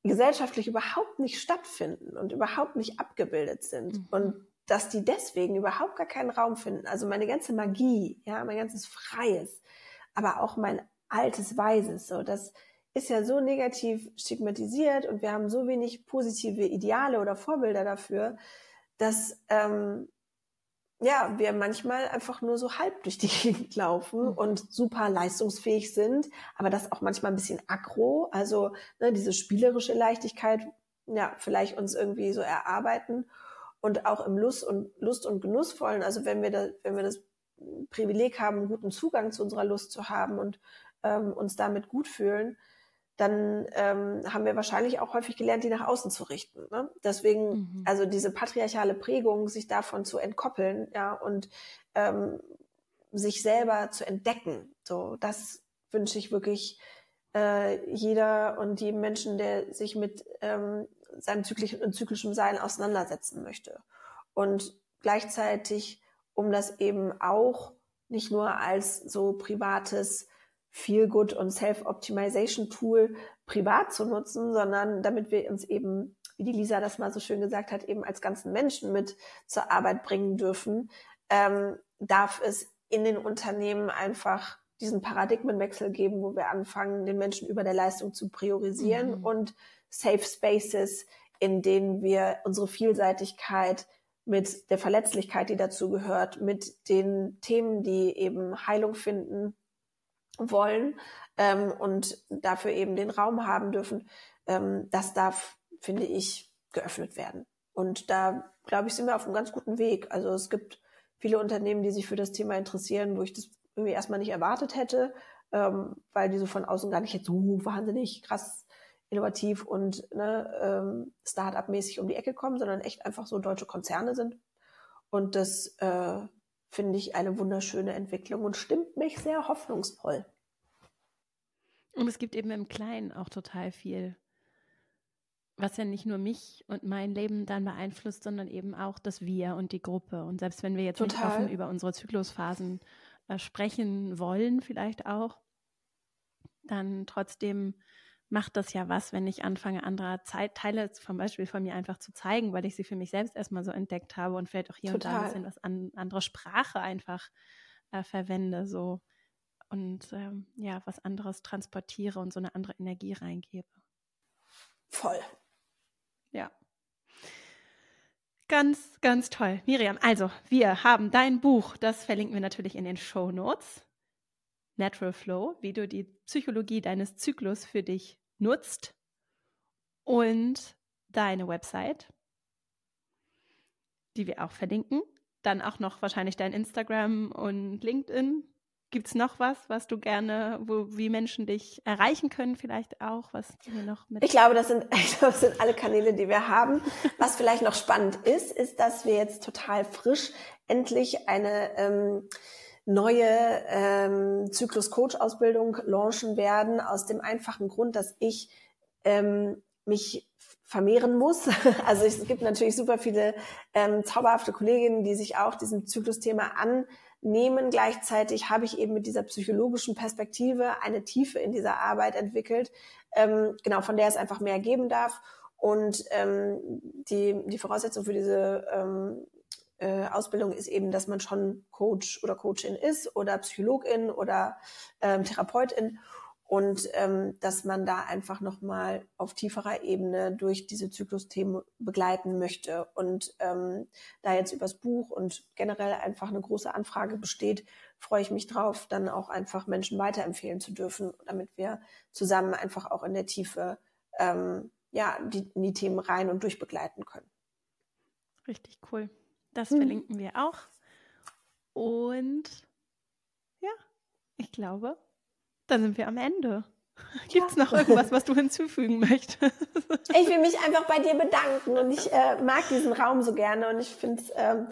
gesellschaftlich überhaupt nicht stattfinden und überhaupt nicht abgebildet sind mhm. und dass die deswegen überhaupt gar keinen Raum finden. Also meine ganze Magie, ja, mein ganzes Freies, aber auch mein altes Weises, so dass ist ja so negativ stigmatisiert und wir haben so wenig positive Ideale oder Vorbilder dafür, dass ähm, ja wir manchmal einfach nur so halb durch die (laughs) Gegend laufen mhm. und super leistungsfähig sind, aber das auch manchmal ein bisschen aggro, also ne, diese spielerische Leichtigkeit, ja vielleicht uns irgendwie so erarbeiten und auch im Lust und Lust und Genussvollen, also wenn wir da, wenn wir das Privileg haben, einen guten Zugang zu unserer Lust zu haben und ähm, uns damit gut fühlen, dann ähm, haben wir wahrscheinlich auch häufig gelernt, die nach außen zu richten. Ne? Deswegen, mhm. also diese patriarchale Prägung, sich davon zu entkoppeln, ja, und ähm, sich selber zu entdecken, So, das wünsche ich wirklich äh, jeder und jedem Menschen, der sich mit ähm, seinem zyklischen zyklischen Sein auseinandersetzen möchte. Und gleichzeitig, um das eben auch nicht nur als so privates Feel-Good und Self-Optimization-Tool privat zu nutzen, sondern damit wir uns eben, wie die Lisa das mal so schön gesagt hat, eben als ganzen Menschen mit zur Arbeit bringen dürfen, ähm, darf es in den Unternehmen einfach diesen Paradigmenwechsel geben, wo wir anfangen, den Menschen über der Leistung zu priorisieren mhm. und Safe Spaces, in denen wir unsere Vielseitigkeit mit der Verletzlichkeit, die dazu gehört, mit den Themen, die eben Heilung finden wollen ähm, und dafür eben den Raum haben dürfen, ähm, das darf, finde ich, geöffnet werden. Und da, glaube ich, sind wir auf einem ganz guten Weg. Also es gibt viele Unternehmen, die sich für das Thema interessieren, wo ich das irgendwie erstmal nicht erwartet hätte, ähm, weil die so von außen gar nicht jetzt so wahnsinnig krass innovativ und ne, ähm, Start-up-mäßig um die Ecke kommen, sondern echt einfach so deutsche Konzerne sind. Und das äh, finde ich eine wunderschöne Entwicklung und stimmt mich sehr hoffnungsvoll. Und es gibt eben im Kleinen auch total viel, was ja nicht nur mich und mein Leben dann beeinflusst, sondern eben auch das Wir und die Gruppe. Und selbst wenn wir jetzt total. nicht offen über unsere Zyklusphasen äh, sprechen wollen, vielleicht auch, dann trotzdem macht das ja was, wenn ich anfange, andere Zeit, Teile zum Beispiel von mir einfach zu zeigen, weil ich sie für mich selbst erstmal so entdeckt habe und vielleicht auch hier Total. und da ein bisschen was an andere Sprache einfach äh, verwende, so und ähm, ja, was anderes transportiere und so eine andere Energie reingebe. Voll. Ja. Ganz, ganz toll. Miriam, also wir haben dein Buch, das verlinken wir natürlich in den Show Notes. Natural Flow, wie du die Psychologie deines Zyklus für dich nutzt und deine Website, die wir auch verlinken. Dann auch noch wahrscheinlich dein Instagram und LinkedIn. Gibt es noch was, was du gerne, wo wie Menschen dich erreichen können, vielleicht auch, was wir noch mit? Ich glaube, das sind, (laughs) glaube, das sind alle Kanäle, die wir haben. Was vielleicht noch spannend ist, ist, dass wir jetzt total frisch endlich eine ähm, neue ähm, Zyklus-Coach-Ausbildung launchen werden, aus dem einfachen Grund, dass ich ähm, mich vermehren muss. (laughs) Also es gibt natürlich super viele ähm, zauberhafte Kolleginnen, die sich auch diesem Zyklusthema annehmen. Gleichzeitig habe ich eben mit dieser psychologischen Perspektive eine Tiefe in dieser Arbeit entwickelt, ähm, genau von der es einfach mehr geben darf. Und ähm, die, die Voraussetzung für diese ähm, äh, Ausbildung ist eben, dass man schon Coach oder Coachin ist oder Psychologin oder ähm, Therapeutin und ähm, dass man da einfach nochmal auf tieferer Ebene durch diese Zyklusthemen begleiten möchte. Und ähm, da jetzt übers Buch und generell einfach eine große Anfrage besteht, freue ich mich drauf, dann auch einfach Menschen weiterempfehlen zu dürfen, damit wir zusammen einfach auch in der Tiefe ähm, ja, die, in die Themen rein und durchbegleiten können. Richtig cool. Das mhm. verlinken wir auch. Und ja, ich glaube, da sind wir am Ende. Gibt es ja. noch irgendwas, was du hinzufügen möchtest? Ich will mich einfach bei dir bedanken und ich äh, mag diesen Raum so gerne und ich finde es ähm,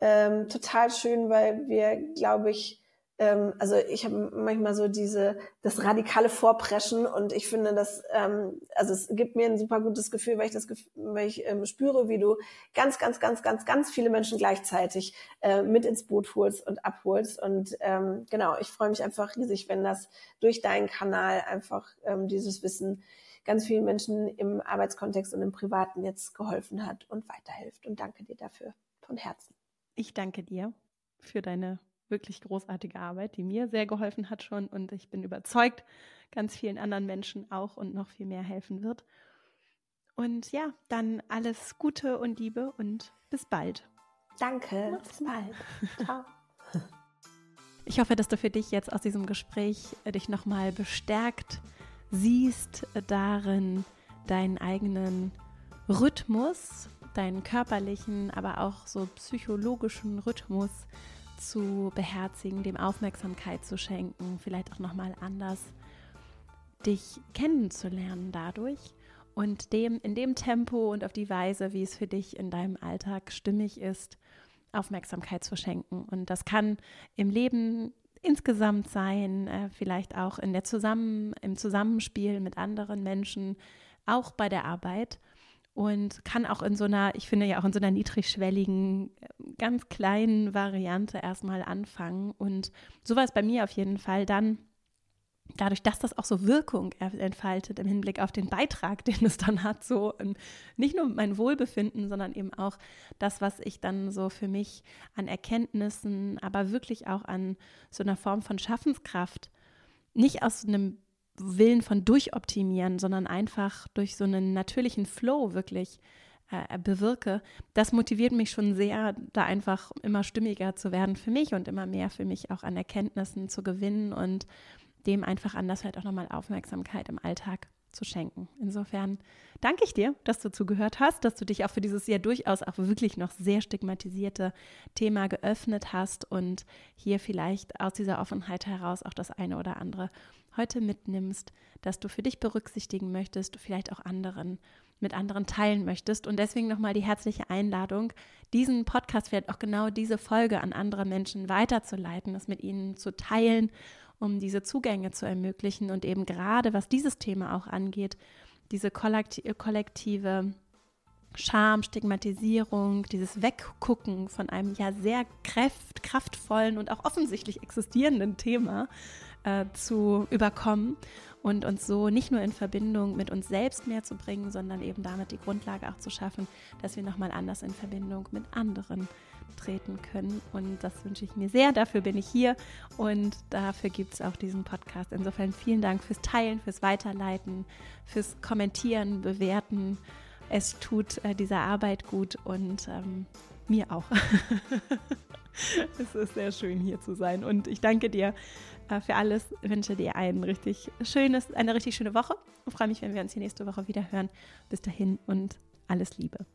ähm, total schön, weil wir, glaube ich, ähm, also ich habe manchmal so diese das radikale Vorpreschen und ich finde das ähm, also es gibt mir ein super gutes Gefühl, weil ich das weil ich ähm, spüre, wie du ganz ganz ganz ganz ganz viele Menschen gleichzeitig äh, mit ins Boot holst und abholst und ähm, genau ich freue mich einfach riesig, wenn das durch deinen Kanal einfach ähm, dieses Wissen ganz vielen Menschen im Arbeitskontext und im Privaten jetzt geholfen hat und weiterhilft und danke dir dafür von Herzen. Ich danke dir für deine wirklich großartige Arbeit, die mir sehr geholfen hat schon und ich bin überzeugt, ganz vielen anderen Menschen auch und noch viel mehr helfen wird. Und ja, dann alles Gute und Liebe und bis bald. Danke, bis bald. (laughs) Ciao. Ich hoffe, dass du für dich jetzt aus diesem Gespräch äh, dich nochmal bestärkt siehst darin, deinen eigenen Rhythmus, deinen körperlichen, aber auch so psychologischen Rhythmus zu beherzigen, dem Aufmerksamkeit zu schenken, vielleicht auch nochmal anders dich kennenzulernen dadurch und dem in dem Tempo und auf die Weise, wie es für dich in deinem Alltag stimmig ist, Aufmerksamkeit zu schenken. Und das kann im Leben insgesamt sein, äh, vielleicht auch in der Zusammen, im Zusammenspiel mit anderen Menschen, auch bei der Arbeit und kann auch in so einer, ich finde ja auch in so einer niedrigschwelligen, ganz kleinen Variante erstmal anfangen. Und so war es bei mir auf jeden Fall dann dadurch, dass das auch so Wirkung entfaltet im Hinblick auf den Beitrag, (laughs) den es dann hat, so nicht nur mein Wohlbefinden, sondern eben auch das, was ich dann so für mich an Erkenntnissen, aber wirklich auch an so einer Form von Schaffenskraft, nicht aus einem Willen von durchoptimieren, sondern einfach durch so einen natürlichen Flow wirklich äh, bewirke, das motiviert mich schon sehr, da einfach immer stimmiger zu werden für mich und immer mehr für mich auch an Erkenntnissen zu gewinnen und dem einfach anders halt auch nochmal Aufmerksamkeit im Alltag zu schenken. Insofern danke ich dir, dass du zugehört hast, dass du dich auch für dieses ja durchaus auch wirklich noch sehr stigmatisierte Thema geöffnet hast und hier vielleicht aus dieser Offenheit heraus auch das eine oder andere heute mitnimmst, dass du für dich berücksichtigen möchtest, vielleicht auch anderen mit anderen teilen möchtest. Und deswegen nochmal die herzliche Einladung, diesen Podcast, vielleicht auch genau diese Folge an andere Menschen weiterzuleiten, das mit ihnen zu teilen um diese Zugänge zu ermöglichen und eben gerade, was dieses Thema auch angeht, diese kollektive Scham, Stigmatisierung, dieses Weggucken von einem ja sehr kraft, kraftvollen und auch offensichtlich existierenden Thema äh, zu überkommen und uns so nicht nur in Verbindung mit uns selbst mehr zu bringen, sondern eben damit die Grundlage auch zu schaffen, dass wir nochmal anders in Verbindung mit anderen treten können. Und das wünsche ich mir sehr. Dafür bin ich hier und dafür gibt es auch diesen Podcast. Insofern vielen Dank fürs Teilen, fürs Weiterleiten, fürs Kommentieren, Bewerten. Es tut äh, dieser Arbeit gut und ähm, mir auch. (laughs) es ist sehr schön hier zu sein und ich danke dir äh, für alles. Ich wünsche dir ein richtig schönes, eine richtig schöne Woche und freue mich, wenn wir uns die nächste Woche wieder hören. Bis dahin und alles Liebe.